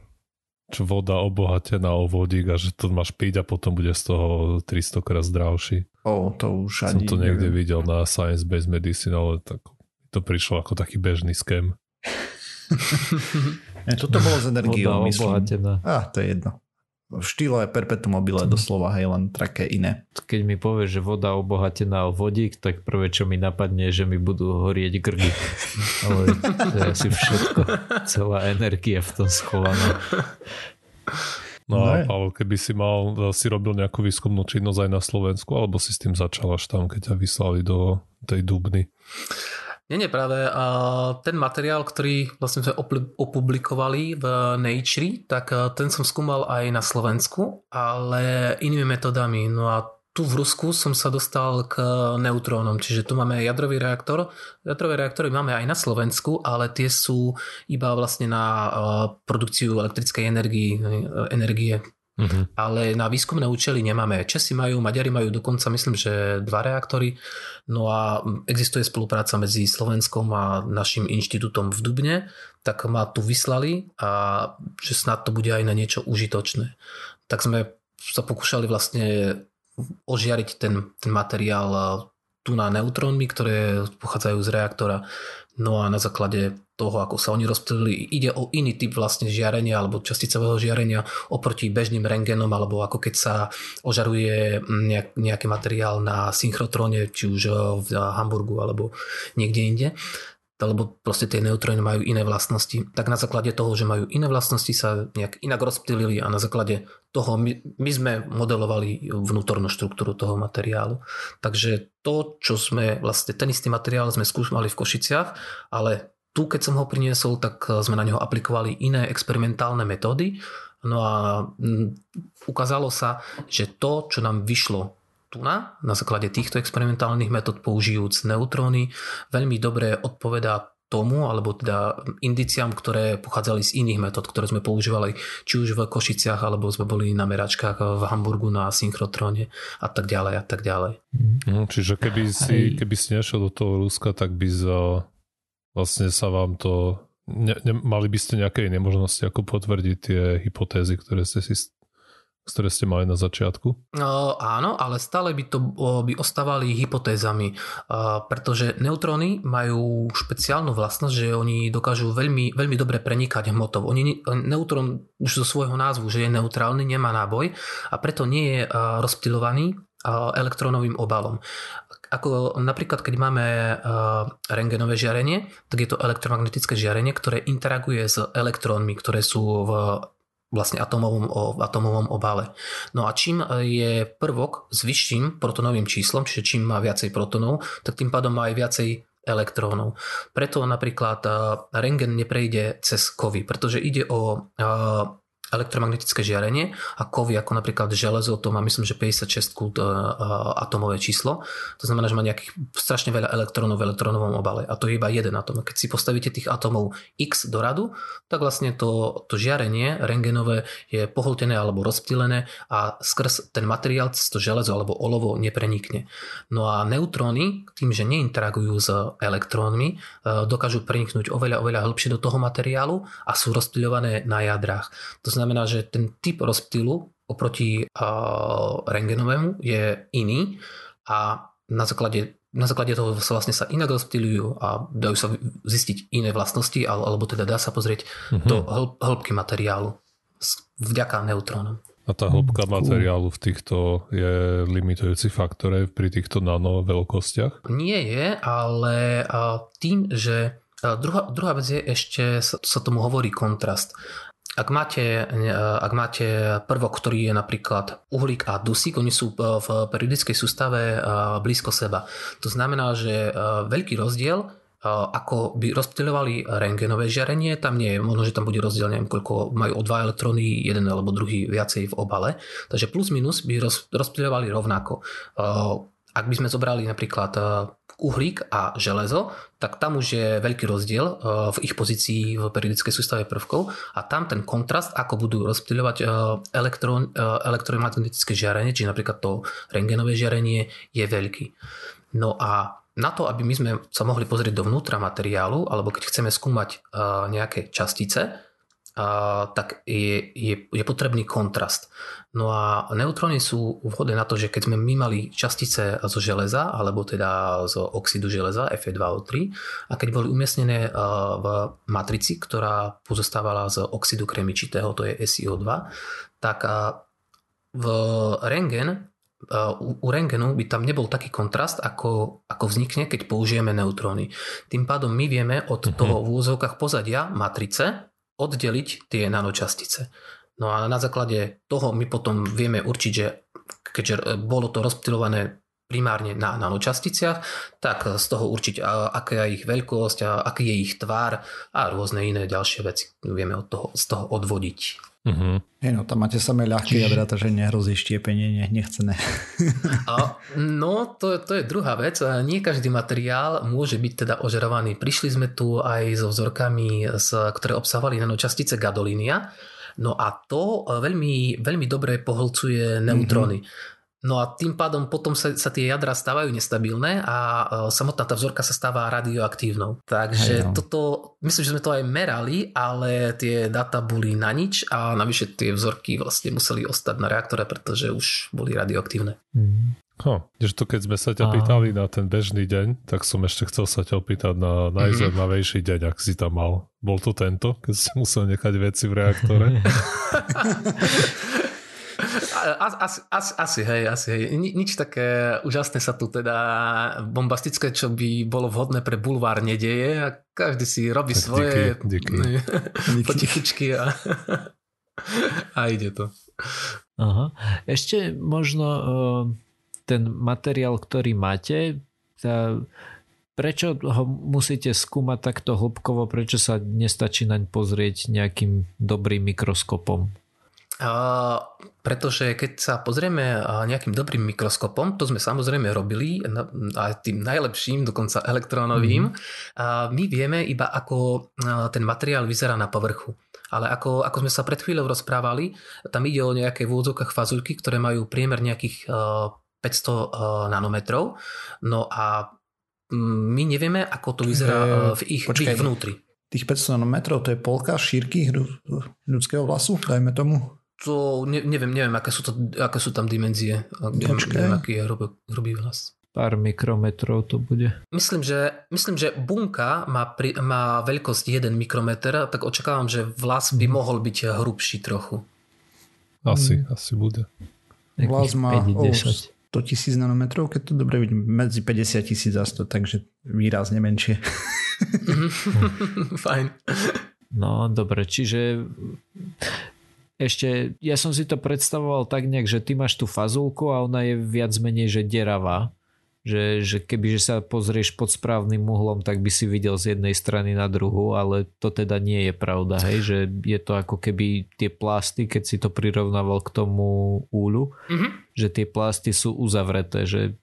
S2: čo voda obohatená o vodík a že to máš piť a potom bude z toho 300 krát zdravší.
S1: O, to už
S2: ani Som to niekde neviem. videl na Science Based Medicine, ale tak to prišlo ako taký bežný skem.
S1: toto bolo z energiou, myslím. Obohatená. Á, to je jedno. V štýle perpetuum mobile doslova, hej, len také iné.
S3: Keď mi povieš, že voda obohatená o vodík, tak prvé, čo mi napadne, že mi budú horieť grgy. Ale to je asi všetko. Celá energia v tom schovaná.
S2: No, no ale keby si mal, si robil nejakú výskumnú činnosť aj na Slovensku, alebo si s tým začal až tam, keď ťa vyslali do tej Dubny?
S4: Nie, nie, práve ten materiál, ktorý vlastne sme opublikovali v Nature, tak ten som skúmal aj na Slovensku, ale inými metodami. No a tu v Rusku som sa dostal k neutrónom, čiže tu máme jadrový reaktor. Jadrové reaktory máme aj na Slovensku, ale tie sú iba vlastne na produkciu elektrickej energii, energie Uh-huh. Ale na výskumné účely nemáme. Česi majú, Maďari majú dokonca myslím, že dva reaktory. No a existuje spolupráca medzi Slovenskom a našim inštitútom v Dubne, tak ma tu vyslali a že snad to bude aj na niečo užitočné. Tak sme sa pokúšali vlastne ožiariť ten, ten materiál tu na neutrónmi, ktoré pochádzajú z reaktora. No a na základe toho, ako sa oni rozptýlili, ide o iný typ vlastne žiarenia alebo časticového žiarenia oproti bežným rengenom alebo ako keď sa ožaruje nejak, nejaký materiál na synchrotróne, či už v Hamburgu alebo niekde inde lebo proste tie neutróny majú iné vlastnosti. Tak na základe toho, že majú iné vlastnosti, sa nejak inak rozptýlili a na základe toho my, my sme modelovali vnútornú štruktúru toho materiálu. Takže to, čo sme vlastne, ten istý materiál sme skúšali v Košiciach, ale tu, keď som ho priniesol, tak sme na neho aplikovali iné experimentálne metódy. No a ukázalo sa, že to, čo nám vyšlo tu na, základe týchto experimentálnych metód použijúc neutróny, veľmi dobre odpovedá tomu, alebo teda indiciám, ktoré pochádzali z iných metód, ktoré sme používali či už v Košiciach, alebo sme boli na meračkách v Hamburgu na synchrotróne a tak ďalej a tak ďalej.
S2: No, čiže keby si, keby si nešiel do toho Ruska, tak by za vlastne sa vám to... Ne, ne, mali by ste nejaké iné možnosti, ako potvrdiť tie hypotézy, ktoré ste si ktoré ste mali na začiatku?
S4: No, áno, ale stále by to by ostávali hypotézami, uh, pretože neutróny majú špeciálnu vlastnosť, že oni dokážu veľmi, veľmi dobre prenikať hmotou. Oni, neutrón už zo svojho názvu, že je neutrálny, nemá náboj a preto nie je uh, rozptylovaný uh, elektrónovým obalom. Ako napríklad, keď máme uh, rengenové žiarenie, tak je to elektromagnetické žiarenie, ktoré interaguje s elektrónmi, ktoré sú v vlastne atomovom, v atomovom obale. No a čím je prvok s vyšším protonovým číslom, čiže čím má viacej protonov, tak tým pádom má aj viacej elektrónov. Preto napríklad uh, rengen neprejde cez kovy, pretože ide o uh, elektromagnetické žiarenie a kovy ako napríklad železo, to má myslím, že 56 kult uh, atomové číslo. To znamená, že má nejakých strašne veľa elektrónov v elektronovom obale a to je iba jeden atom. Keď si postavíte tých atomov X do radu, tak vlastne to, to žiarenie rengenové je pohltené alebo rozptýlené a skrz ten materiál, to železo alebo olovo neprenikne. No a neutróny, tým, že neinteragujú s elektrónmi, uh, dokážu preniknúť oveľa, oveľa hĺbšie do toho materiálu a sú rozptýľované na jadrách. To znamená, že ten typ rozptýlu oproti uh, rengenovému je iný a na základe, na základe toho sa vlastne sa inak rozptýľujú a dajú sa zistiť iné vlastnosti, alebo teda dá sa pozrieť mm-hmm. do hĺb, hĺbky materiálu vďaka neutrónom.
S2: A tá hĺbka materiálu v týchto je limitujúci faktor pri týchto nano veľkostiach?
S4: Nie je, ale tým, že druhá, druhá vec je ešte, sa, sa tomu hovorí kontrast. Ak máte, ak máte prvok, ktorý je napríklad uhlík a dusík, oni sú v periodickej sústave blízko seba. To znamená, že veľký rozdiel ako by rozptýľovali rengenové žiarenie, tam nie je, možno, že tam bude rozdiel, neviem, koľko majú o dva elektróny, jeden alebo druhý viacej v obale. Takže plus minus by roz, rozptýľovali rovnako. Ak by sme zobrali napríklad uhlík a železo, tak tam už je veľký rozdiel v ich pozícii v periodickej sústave prvkov a tam ten kontrast, ako budú rozptýľovať elektrón, elektromagnetické žiarenie, či napríklad to rengenové žiarenie, je veľký. No a na to, aby my sme sa mohli pozrieť dovnútra materiálu, alebo keď chceme skúmať nejaké častice, tak je, je, je potrebný kontrast. No a neutróny sú vhodné na to, že keď sme my mali častice zo železa, alebo teda z oxidu železa Fe2O3, a keď boli umiestnené v matrici, ktorá pozostávala z oxidu kremičitého, to je SiO2, tak v rengen u, rengenu by tam nebol taký kontrast, ako, ako vznikne, keď použijeme neutróny. Tým pádom my vieme od uh-huh. toho v úzovkách pozadia matrice oddeliť tie nanočastice. No a na základe toho my potom vieme určiť, že keďže bolo to rozptylované primárne na nanočasticiach, tak z toho určiť, aká je ich veľkosť, aký je ich tvár a rôzne iné ďalšie veci vieme od toho, z toho odvodiť.
S1: Uh-huh. Hey, no tam máte samé ľahké jadra, takže nehrozí štiepenie ne, nechcené.
S4: A, no, to, to je druhá vec. Nie každý materiál môže byť teda ožerovaný. Prišli sme tu aj so vzorkami, ktoré obsahovali nanočastice gadolínia. No a to veľmi, veľmi dobre pohlcuje neutróny. Uh-huh. No a tým pádom potom sa, sa tie jadra stávajú nestabilné a uh, samotná tá vzorka sa stáva radioaktívnou. Takže Hej, no. toto, myslím, že sme to aj merali, ale tie data boli na nič a navyše tie vzorky vlastne museli ostať na reaktore, pretože už boli radioaktívne.
S2: Mm. Ho, že to keď sme sa ťa pýtali na ten bežný deň, tak som ešte chcel sa ťa opýtať na najzaujímavejší deň, ak si tam mal. Bol to tento, keď si musel nechať veci v reaktore?
S4: Asi, asi, asi, hej, asi, hej. Ni, nič také úžasné sa tu teda bombastické, čo by bolo vhodné pre bulvár nedeje a každý si robí tak svoje díky, díky. potichučky a, a ide to.
S3: Aha. Ešte možno ten materiál, ktorý máte, tá, prečo ho musíte skúmať takto hlbkovo, prečo sa nestačí naň pozrieť nejakým dobrým mikroskopom?
S4: Uh, pretože keď sa pozrieme nejakým dobrým mikroskopom, to sme samozrejme robili, aj tým najlepším, dokonca elektrónovým, mm. my vieme iba ako ten materiál vyzerá na povrchu. Ale ako, ako sme sa pred chvíľou rozprávali, tam ide o nejaké v úvodzovkách fazulky, ktoré majú priemer nejakých 500 nanometrov. No a my nevieme, ako to vyzerá v ich, v ich vnútri.
S1: Tých 500 nanometrov to je polka šírky ľudského vlasu, dajme tomu?
S4: To ne, neviem, neviem, aké sú, to, aké sú tam dimenzie. Neviem, neviem, aký je hrubý, hrubý vlas.
S3: Pár mikrometrov to bude.
S4: Myslím, že, myslím, že bunka má, pri, má veľkosť 1 mikrometer, tak očakávam, že vlas by mhm. mohol byť hrubší trochu.
S2: Asi, hmm. asi bude.
S1: Vlas má 50. 100 tisíc nanometrov, keď to dobre vidím, medzi 50 tisíc a 100, takže výrazne menšie.
S4: Fajn.
S3: No, dobre, čiže ešte, ja som si to predstavoval tak nejak, že ty máš tú fazulku a ona je viac menej, že deravá. Že, že keby že sa pozrieš pod správnym uhlom, tak by si videl z jednej strany na druhú, ale to teda nie je pravda, hej, že je to ako keby tie plasty, keď si to prirovnával k tomu úľu, mm-hmm. že tie plasty sú uzavreté, že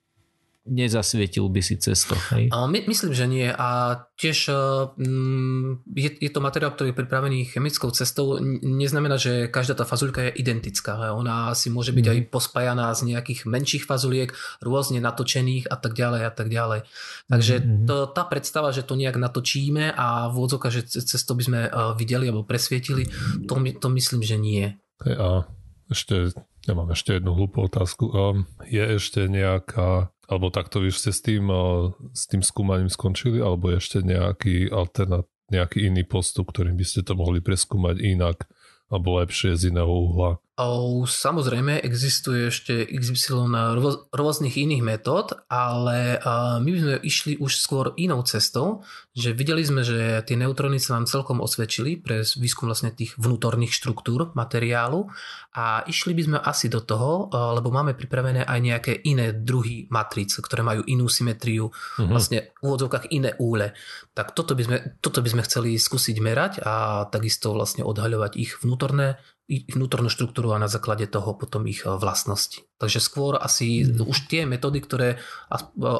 S3: nezasvietil by si cesto. Hej?
S4: My, myslím, že nie. A tiež mm, je, je to materiál, ktorý je pripravený chemickou cestou. Neznamená, že každá tá fazulka je identická. Ona si môže byť mm. aj pospájaná z nejakých menších fazuliek, rôzne natočených a tak ďalej a tak ďalej. Takže mm. to, tá predstava, že to nejak natočíme a vôdzovka, že cez to by sme videli alebo presvietili, to, to myslím, že nie.
S2: A ešte, ja mám ešte jednu hlúpu otázku. Je ešte nejaká alebo takto vy ste s tým, s tým skúmaním skončili, alebo ešte nejaký alternat, nejaký iný postup, ktorým by ste to mohli preskúmať inak alebo lepšie z iného uhla,
S4: Samozrejme, existuje ešte XY rôznych iných metód, ale my by sme išli už skôr inou cestou, že videli sme, že tie neutróny sa nám celkom osvedčili pre výskum vlastne tých vnútorných štruktúr materiálu a išli by sme asi do toho, lebo máme pripravené aj nejaké iné druhy matric, ktoré majú inú symetriu, uh-huh. vlastne v úvodzovkách iné úle. Tak toto by, sme, toto by sme chceli skúsiť merať a takisto vlastne odhaľovať ich vnútorné vnútornú štruktúru a na základe toho potom ich e, vlastnosti. Takže skôr asi mm. už tie metódy, ktoré e,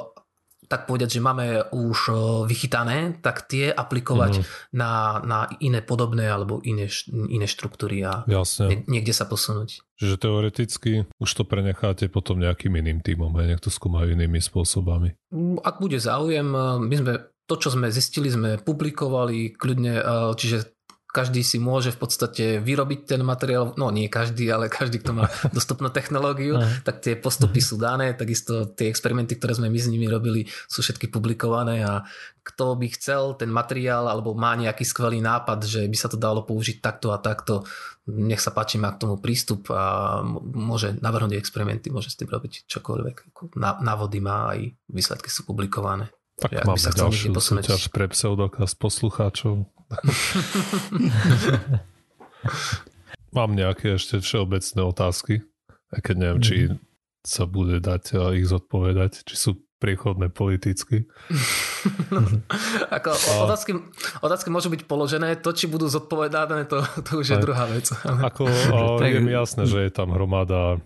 S4: tak povedať, že máme už e, vychytané, tak tie aplikovať mm. na, na iné podobné alebo iné, iné štruktúry a Jasne. niekde sa posunúť.
S2: Čiže teoreticky už to prenecháte potom nejakým iným týmom, aj nech to skúmajú inými spôsobami.
S4: Mm, ak bude záujem, my sme to, čo sme zistili, sme publikovali kľudne, čiže každý si môže v podstate vyrobiť ten materiál, no nie každý, ale každý, kto má dostupnú technológiu, tak tie postupy sú dané, takisto tie experimenty, ktoré sme my s nimi robili, sú všetky publikované a kto by chcel ten materiál alebo má nejaký skvelý nápad, že by sa to dalo použiť takto a takto, nech sa páči, má k tomu prístup a môže navrhnúť experimenty, môže s tým robiť čokoľvek. Návody má aj výsledky sú publikované.
S2: Tak ja máme ďalšiu súťaž pre pseudokaz poslucháčov. Mám nejaké ešte všeobecné otázky, aj keď neviem, mm. či mhm. sa bude dať eh, ich zodpovedať, či sú priechodné politicky.
S4: Ako, otázky, otázky môžu byť položené, to, či budú zodpovedané, to, to už je aj. druhá vec.
S2: Ako, je mi jasné, že je tam hromada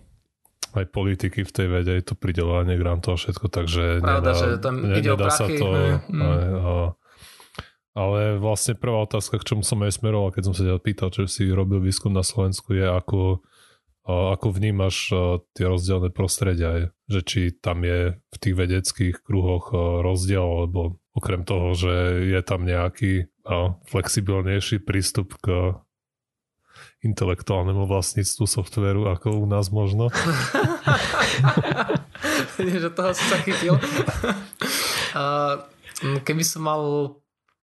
S2: aj politiky v tej vede, je to pridelovanie grantov a všetko, takže
S4: Pravda, nedá, že tam ne, ide nedá o prachy, sa to... Mm. Aj, a,
S2: ale vlastne prvá otázka, k čomu som aj smeroval, keď som sa ťa pýtal, čo si robil výskum na Slovensku, je ako, ako vnímaš tie rozdielne prostredia, že či tam je v tých vedeckých kruhoch rozdiel, alebo okrem toho, že je tam nejaký flexibilnejší prístup k intelektuálnemu vlastníctvu softveru ako u nás možno.
S4: že toho si sa chytil. Keby som mal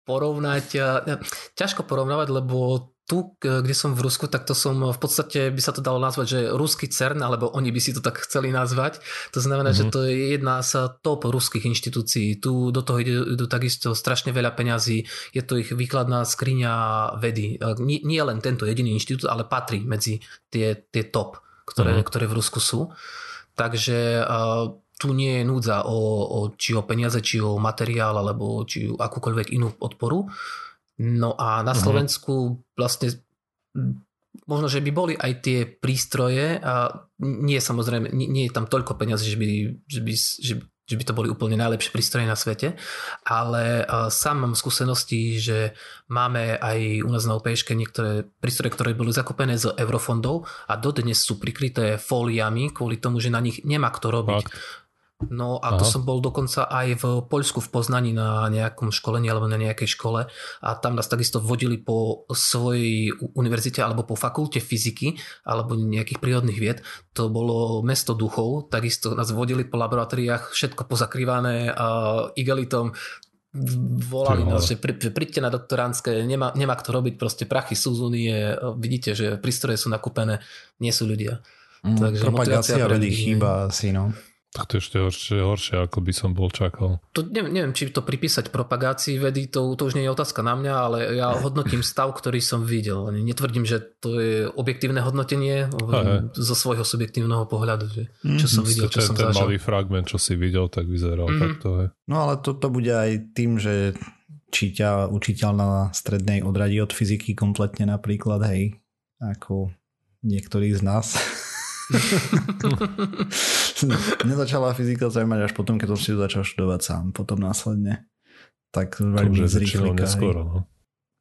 S4: porovnať, ťažko porovnávať, lebo tu, kde som v Rusku, tak to som v podstate by sa to dalo nazvať, že ruský CERN, alebo oni by si to tak chceli nazvať. To znamená, mm-hmm. že mhm. to je jedna z top ruských inštitúcií. Tu do toho idú takisto strašne veľa peňazí. Je to ich výkladná skriňa vedy. Nie, nie len tento jediný inštitút, ale patrí medzi tie, tie top, ktoré, mm-hmm. ktoré v Rusku sú. Takže uh, tu nie je núdza o, o, či o peniaze, či o materiál, alebo či akúkoľvek inú podporu. No a na mhm. Slovensku vlastne možno, že by boli aj tie prístroje a nie samozrejme, nie, nie je tam toľko peniazí, že by, že by, že, že by to boli úplne najlepšie prístroje na svete, ale sám mám skúsenosti, že máme aj u nás na OPŠke niektoré prístroje, ktoré boli zakopené z eurofondov a dodnes sú prikryté fóliami kvôli tomu, že na nich nemá kto robiť. Fakt. No a Aha. to som bol dokonca aj v Poľsku v Poznaní na nejakom školení alebo na nejakej škole a tam nás takisto vodili po svojej univerzite alebo po fakulte fyziky alebo nejakých prírodných vied. To bolo mesto duchov, takisto nás vodili po laboratóriách, všetko pozakrývané igelitom, volali nás, že, že príďte na doktoránske, nemá, nemá kto robiť, proste prachy sú z únie, vidíte, že prístroje sú nakúpené, nie sú ľudia.
S1: Mm, Takže propagácia vedy chýba asi, no.
S2: Tak to ešte horšie, horšie, ako by som bol čakal.
S4: To, neviem, neviem, či to pripísať propagácii vedy, to, to už nie je otázka na mňa, ale ja hodnotím stav, ktorý som videl. Netvrdím, že to je objektívne hodnotenie Aha. zo svojho subjektívneho pohľadu, že, čo mm. som videl, čo ten, som
S2: ten zažil. malý fragment, čo si videl, tak vyzeral mm. takto. Je.
S1: No ale to, to bude aj tým, že či ťa učiteľ na strednej odradí od fyziky kompletne napríklad, hej, ako niektorých z nás. Nezačala fyzika zaujímať až potom, keď som si ju začal študovať sám, potom následne. Tak veľmi z neskoro, no.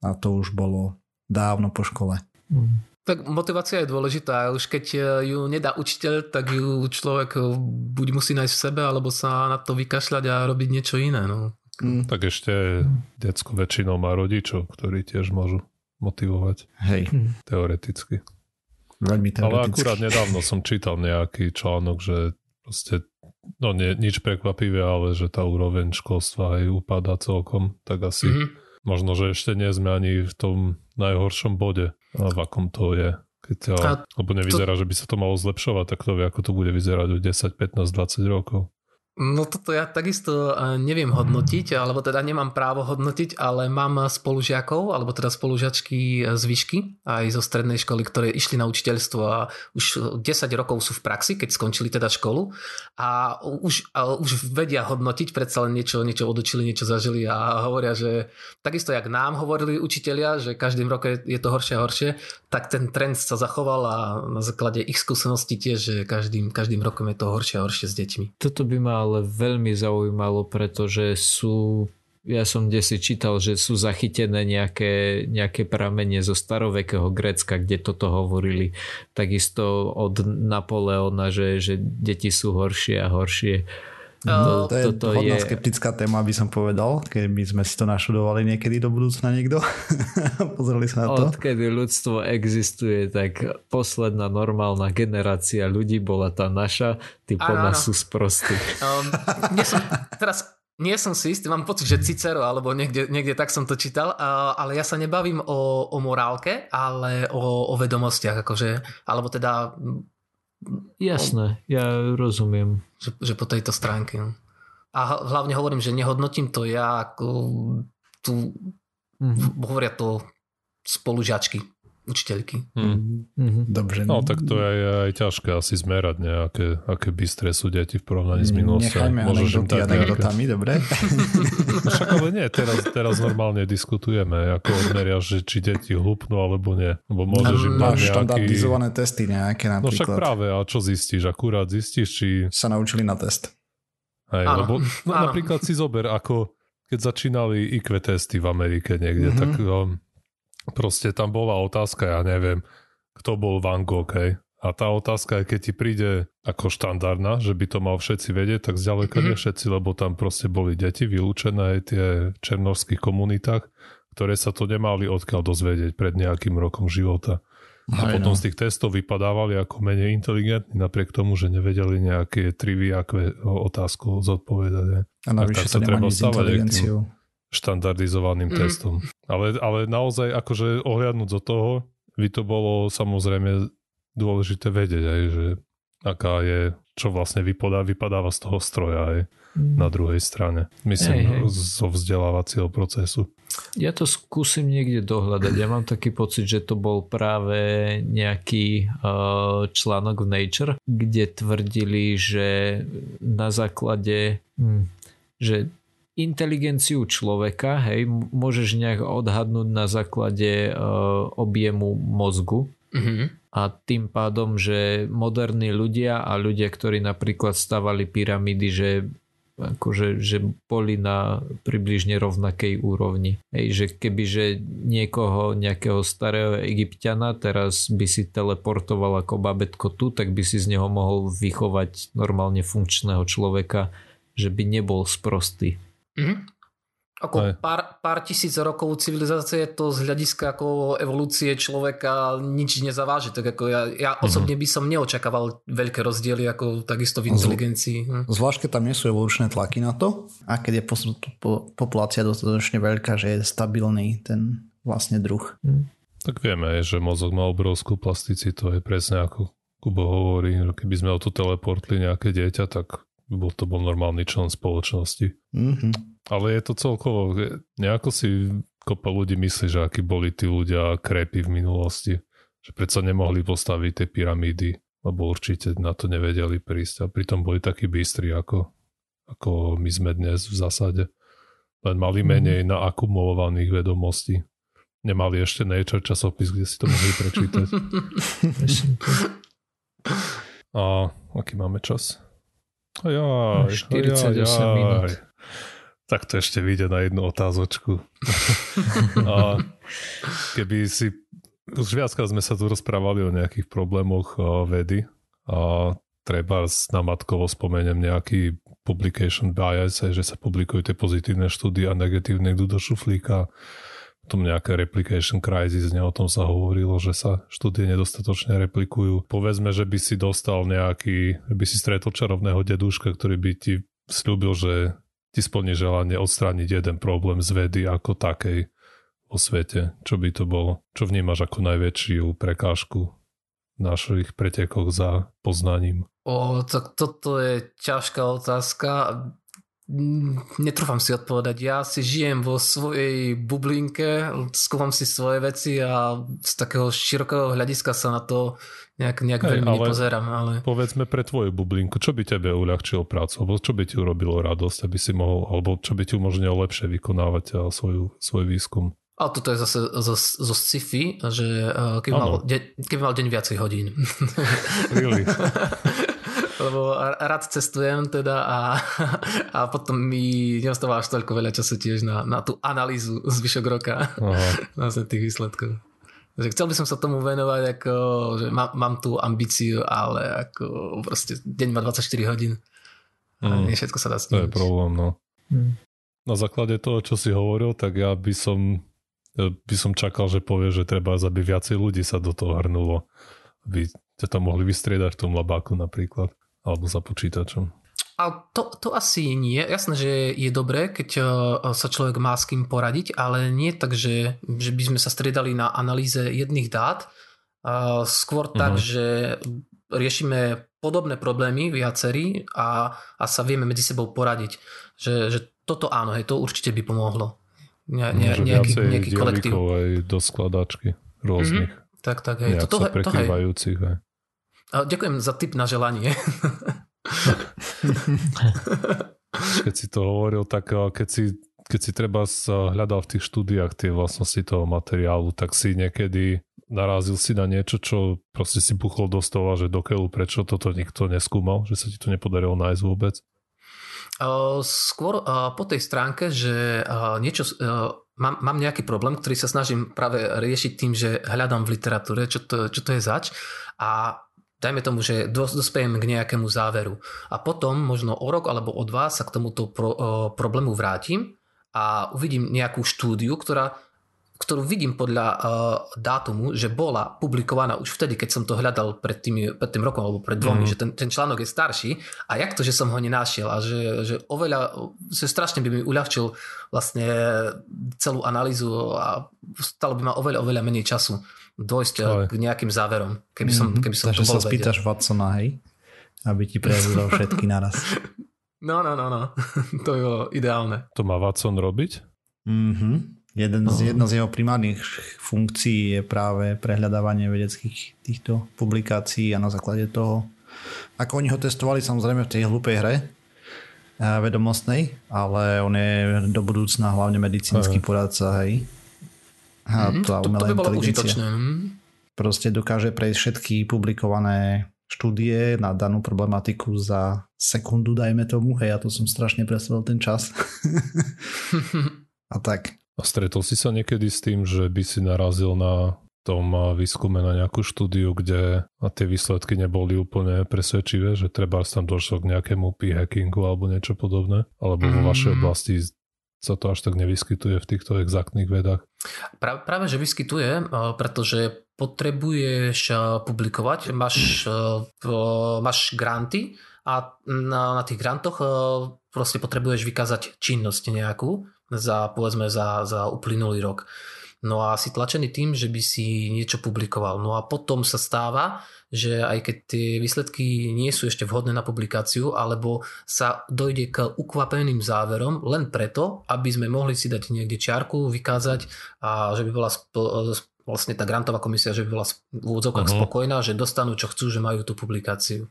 S1: A to už bolo dávno po škole.
S4: Mm. Tak motivácia je dôležitá. Už keď ju nedá učiteľ, tak ju človek buď musí nájsť v sebe, alebo sa na to vykašľať a robiť niečo iné. No.
S2: Mm. Tak ešte detsko väčšinou má rodičov, ktorí tiež môžu motivovať.
S1: Hej.
S2: Teoreticky.
S1: Veľmi
S2: Ale akurát nedávno som čítal nejaký článok, že proste, no nie, nič prekvapivé, ale že tá úroveň školstva aj upadá celkom, tak asi mm-hmm. možno, že ešte nie sme ani v tom najhoršom bode, v akom to je Keď, a, lebo nevyzerá, to... že by sa to malo zlepšovať, tak to vie, ako to bude vyzerať o 10, 15, 20 rokov.
S4: No toto ja takisto e, neviem hodnotiť, alebo teda nemám právo hodnotiť, ale mám spolužiakov, alebo teda spolužiačky z výšky, aj zo strednej školy, ktoré išli na učiteľstvo a už 10 rokov sú v praxi, keď skončili teda školu a už, a už vedia hodnotiť, predsa len niečo, niečo odočili, niečo zažili a hovoria, že takisto jak nám hovorili učitelia, že každým roke je to horšie a horšie, tak ten trend sa zachoval a na základe ich skúseností tiež, že každým, každým rokom je to horšie a horšie s deťmi.
S3: Toto by ma ale veľmi zaujímalo, pretože sú ja som kde si čítal, že sú zachytené nejaké, nejaké pramenie zo starovekého Grécka, kde toto hovorili. Takisto od Napoleona, že, že deti sú horšie a horšie.
S1: No, to je toto hodná je... skeptická téma, by som povedal, keby sme si to našudovali niekedy do budúcna niekto. Pozreli sa na to.
S3: Odkedy ľudstvo existuje, tak posledná normálna generácia ľudí bola tá naša, tí po nás sú sprostí. Um,
S4: nie som, teraz nie som si istý, mám pocit, že Cicero, alebo niekde, niekde tak som to čítal, ale ja sa nebavím o, o morálke, ale o, o vedomostiach, akože, alebo teda
S3: Jasné, ja rozumiem.
S4: Že, že po tejto stránke. No. A hlavne hovorím, že nehodnotím to ja, ako tu mm-hmm. hovoria to spolužiačky učiteľky.
S2: Mm-hmm. Dobre. No tak to je aj ťažké asi zmerať nejaké, aké bystré sú deti v porovnaní s mm, minulosťou.
S1: Nechajme anekdoty anekdotami, dobre?
S2: No však ale nie, teraz, teraz normálne diskutujeme, ako odmeria, že či deti hlupnú alebo nie. Lebo môžeš im dať nejaký...
S1: štandardizované testy nejaké napríklad.
S2: No však práve, a čo zistíš? Akurát zistíš, či...
S1: Sa naučili na test.
S2: Hej, áno, lebo no, napríklad si zober, ako keď začínali IQ testy v Amerike niekde, mm-hmm. tak um, proste tam bola otázka, ja neviem, kto bol Van Gogh, hej. A tá otázka keď ti príde ako štandardná, že by to mal všetci vedieť, tak zďaleka mm-hmm. nie všetci, lebo tam proste boli deti vylúčené aj tie v černovských komunitách, ktoré sa to nemali odkiaľ dozvedieť pred nejakým rokom života. A aj potom no. z tých testov vypadávali ako menej inteligentní, napriek tomu, že nevedeli nejaké triviakvé otázku zodpovedať.
S1: A navyše to nemá nič s inteligenciou
S2: štandardizovaným mm. testom. Ale, ale naozaj akože ohľadnúť do toho, by to bolo samozrejme dôležité vedieť aj, že aká je, čo vlastne vypadá, vypadáva z toho stroja aj mm. na druhej strane. Myslím, hej, hej. zo vzdelávacieho procesu.
S3: Ja to skúsim niekde dohľadať. Ja mám taký pocit, že to bol práve nejaký uh, článok v Nature, kde tvrdili, že na základe, hm, že inteligenciu človeka, hej, môžeš nejak odhadnúť na základe uh, objemu mozgu mm-hmm. a tým pádom, že moderní ľudia a ľudia, ktorí napríklad stavali pyramídy, že akože, že boli na približne rovnakej úrovni. Hej, že keby že niekoho, nejakého starého egyptiana teraz by si teleportoval ako babetko tu, tak by si z neho mohol vychovať normálne funkčného človeka, že by nebol sprostý. Mm-hmm.
S4: Ako pár, pár tisíc rokov civilizácie to z hľadiska ako evolúcie človeka nič nezaváži. Tak ako ja, ja mm-hmm. osobne by som neočakával veľké rozdiely ako takisto v inteligencii.
S1: Hm. Zvlášť, keď tam nie sú evolučné tlaky na to a keď je po, po, populácia dostatočne veľká, že je stabilný ten vlastne druh. Mm.
S2: Tak vieme, že mozog má obrovskú plasticitu, je presne ako Kubo hovorí, že keby sme o to teleportli nejaké dieťa, tak bol to bol normálny člen spoločnosti. Mm-hmm. Ale je to celkovo, nejako si kopa ľudí myslí, že akí boli tí ľudia krepy v minulosti. Že predsa nemohli postaviť tie pyramídy, lebo určite na to nevedeli prísť. A pritom boli takí bystri, ako, ako my sme dnes v zásade. Len mali mhm. menej mm. na akumulovaných vedomostí. Nemali ešte Nature časopis, kde si to mohli prečítať. A aký máme čas? Ajaj, 48 ajaj. minút. Tak to ešte vyjde na jednu otázočku. a keby si... Už viackrát sme sa tu rozprávali o nejakých problémoch vedy a treba na matkovo spomeniem nejaký publication bias, že sa publikujú tie pozitívne štúdie a negatívne idú do šuflíka tom nejaké replication crisis, ne, o tom sa hovorilo, že sa štúdie nedostatočne replikujú. Povedzme, že by si dostal nejaký, by si stretol čarovného deduška, ktorý by ti slúbil, že ti splní želanie odstrániť jeden problém z vedy ako takej vo svete. Čo by to bolo? Čo vnímaš ako najväčšiu prekážku našich pretekoch za poznaním?
S4: O, tak toto je ťažká otázka. Netrúfam si odpovedať. Ja si žijem vo svojej bublinke, skúvam si svoje veci a z takého širokého hľadiska sa na to nejak, nejak Hej, veľmi ale nepozerám. Ale...
S2: Povedzme pre tvoju bublinku, čo by tebe uľahčilo prácu, alebo čo by ti urobilo radosť, aby si mohol, alebo čo by ti umožnilo lepšie vykonávať svoju, svoj výskum?
S4: A toto je zase zo, zo sci-fi, že keby mal, de, keby mal deň viacej hodín.
S2: Really?
S4: lebo rád cestujem teda a, a potom mi neostáva až toľko veľa času tiež na, na tú analýzu zvyšok roka vlastne tých výsledkov. Takže chcel by som sa tomu venovať, ako, že má, mám tú ambíciu, ale ako proste deň má 24 hodín a mm. nie všetko sa dá
S2: stihnúť. To je problém, no. Mm. Na základe toho, čo si hovoril, tak ja by som by som čakal, že povie, že treba, aby viacej ľudí sa do toho hrnulo. Aby ťa tam mohli vystriedať v tom labáku napríklad. Alebo za počítačom.
S4: A to, to asi nie. Jasné, že je dobré, keď e, sa človek má s kým poradiť, ale nie tak, že, že by sme sa striedali na analýze jedných dát. Skôr uh-huh. tak, že riešime podobné problémy viacerí a, a sa vieme medzi sebou poradiť. Že, že toto áno, hej, to určite by pomohlo.
S2: Ne, ne, nejaký, nejaký kolektív. aj do skladačky rôznych. Mm-hmm.
S4: Tak, tak, hej.
S2: Toto, sa prekrývajúcich. Hej.
S4: Ďakujem za tip na želanie.
S2: keď si to hovoril, tak keď si, keď si treba hľadal v tých štúdiách tie vlastnosti toho materiálu, tak si niekedy narazil si na niečo, čo proste si buchol do stola, že do keľu, prečo toto nikto neskúmal, že sa ti to nepodarilo nájsť vôbec?
S4: Skôr po tej stránke, že niečo, mám, mám nejaký problém, ktorý sa snažím práve riešiť tým, že hľadám v literatúre, čo to, čo to je zač a dajme tomu, že dospejem k nejakému záveru. A potom možno o rok alebo o dva sa k tomuto pro, o, problému vrátim a uvidím nejakú štúdiu, ktorá ktorú vidím podľa uh, dátumu, že bola publikovaná už vtedy, keď som to hľadal pred tým, pred tým rokom alebo pred dvomi, mm. že ten, ten článok je starší a jak to, že som ho nenašiel a že, že oveľa, že strašne by mi uľahčil vlastne celú analýzu a stalo by ma oveľa, oveľa menej času dôjsť Aj. k nejakým záverom, keby som, mm-hmm. keby som
S1: Takže to bol sa spýtaš vedel. Watsona, hej? Aby ti prejavil všetky naraz.
S4: No, no, no, no. to je ideálne.
S2: To má Watson robiť?
S1: Mhm. Jeden z, no. jedna z jeho primárnych funkcií je práve prehľadávanie vedeckých týchto publikácií a na základe toho, ako oni ho testovali samozrejme v tej hlúpej hre eh, vedomostnej, ale on je do budúcna hlavne medicínsky poradca, hej.
S4: A mm, to, to by bolo užitočné. Mhm.
S1: Proste dokáže prejsť všetky publikované štúdie na danú problematiku za sekundu, dajme tomu. Hej, ja to som strašne presedol ten čas. a tak.
S2: A stretol si sa niekedy s tým, že by si narazil na tom výskume na nejakú štúdiu, kde tie výsledky neboli úplne presvedčivé, že treba tam došlo k nejakému p-hackingu alebo niečo podobné? Alebo vo vašej mm. oblasti sa to až tak nevyskytuje v týchto exaktných vedách?
S4: Práve, práve že vyskytuje, pretože potrebuješ publikovať, máš, máš granty a na, na tých grantoch proste potrebuješ vykázať činnosť nejakú za, povedzme, za, za uplynulý rok. No a si tlačený tým, že by si niečo publikoval. No a potom sa stáva, že aj keď tie výsledky nie sú ešte vhodné na publikáciu, alebo sa dojde k ukvapeným záverom len preto, aby sme mohli si dať niekde čiarku, vykázať a že by bola vlastne tá grantová komisia, že by bola v úvodzovkách uh-huh. spokojná, že dostanú čo chcú, že majú tú publikáciu.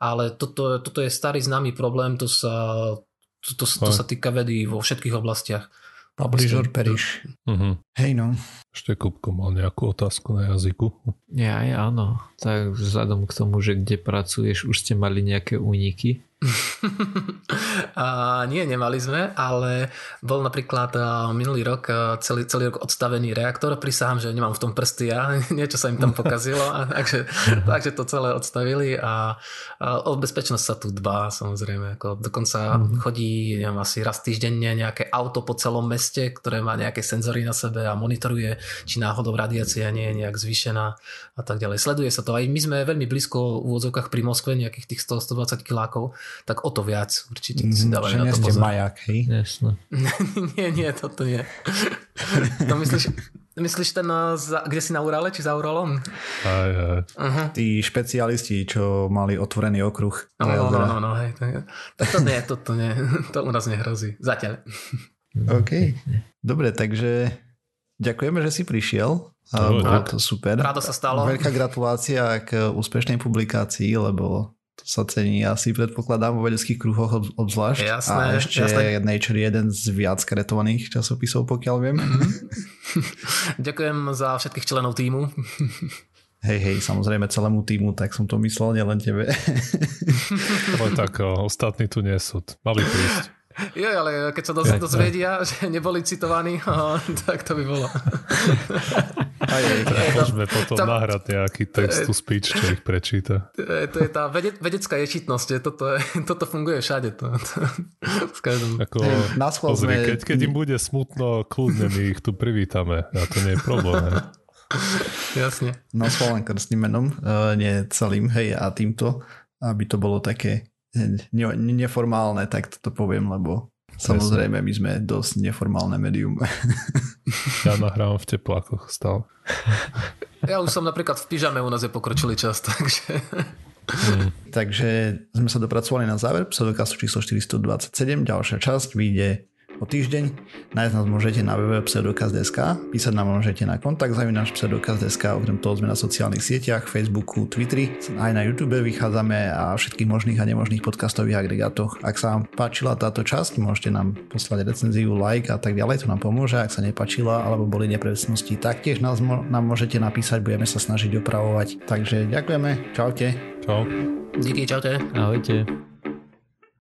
S4: Ale toto, toto je starý známy problém, to sa to, to, to sa týka vedy vo všetkých oblastiach.
S1: Publish or perish. Uh-huh. Hej no.
S2: Ešte Kupko mal nejakú otázku na jazyku?
S3: Ja aj áno. Tak vzhľadom k tomu, že kde pracuješ, už ste mali nejaké úniky?
S4: A nie, nemali sme, ale bol napríklad minulý rok celý, celý rok odstavený reaktor. Prisahám, že nemám v tom prsty a niečo sa im tam pokazilo, a, takže, takže to celé odstavili a, a o bezpečnosť sa tu dbá samozrejme. Ako dokonca mm. chodí neviem, asi raz týždenne nejaké auto po celom meste, ktoré má nejaké senzory na sebe a monitoruje, či náhodou radiácia nie je nejak zvýšená a tak ďalej. Sleduje sa to. Aj my sme veľmi blízko v úvodzovkách pri Moskve, nejakých tých 100-120 kilákov tak o to viac určite si dávajú
S1: na to pozor. majak, hej?
S3: Jasne.
S4: nie, nie, toto nie. to myslíš, Myslíš ten, za, kde si na Urale, či za Uralom?
S2: Aj, aj.
S1: Uh-huh. Tí špecialisti, čo mali otvorený okruh.
S4: No, no, no, no, no, hej. Tak to nie, to, to nie, to u nás nehrozí. Zatiaľ.
S1: OK. Dobre, takže ďakujeme, že si prišiel. Bolo to super.
S4: Rádo sa stalo.
S1: Veľká gratulácia k úspešnej publikácii, lebo to sa cení asi predpokladám vo vedeckých kruhoch obzvlášť.
S4: Jasné,
S1: a ešte
S4: jasné.
S1: Nature je jeden z viac kretovaných časopisov, pokiaľ viem.
S4: Ďakujem za všetkých členov týmu.
S1: Hej, hej, samozrejme celému týmu, tak som to myslel, nielen tebe.
S2: Ale tak ostatní tu nie sú. Mali prísť.
S4: Jo, ale keď sa dos- dozvedia, že neboli citovaní, tak to by bolo.
S2: Aj, aj, aj, môžeme potom to, nahrať nejaký text to speech, čo ich prečíta.
S4: To, to je tá vede, vedecká ječitnosť, toto, je, toto funguje všade. To, to.
S2: Ako, hey, pozri, keď, keď im bude smutno, kľudne my ich tu privítame. A to nie je problém. Hej.
S4: Jasne.
S1: Na len krstným menom, uh, nie celým, hej, a týmto, aby to bolo také ne, neformálne, tak to poviem, lebo Samozrejme, my sme dosť neformálne médium.
S2: Ja nahrávam v teplákoch stále.
S4: Ja už som napríklad v pyžame, u nás je pokročilý čas, takže...
S1: Hmm. Takže sme sa dopracovali na záver pseudokastu číslo 427. Ďalšia časť vyjde o týždeň. Nájsť nás môžete na www.pseudokaz.sk, písať nám môžete na kontakt zavinač pseudokaz.sk, okrem toho sme na sociálnych sieťach, Facebooku, Twitteri, aj na YouTube vychádzame a všetkých možných a nemožných podcastových agregátoch. Ak sa vám páčila táto časť, môžete nám poslať recenziu, like a tak ďalej, to nám pomôže. Ak sa nepáčila alebo boli nepresnosti, taktiež nás, nám môžete napísať, budeme sa snažiť opravovať. Takže ďakujeme, čaute.
S2: Čau.
S4: Díky, čaute.
S3: Ahojte.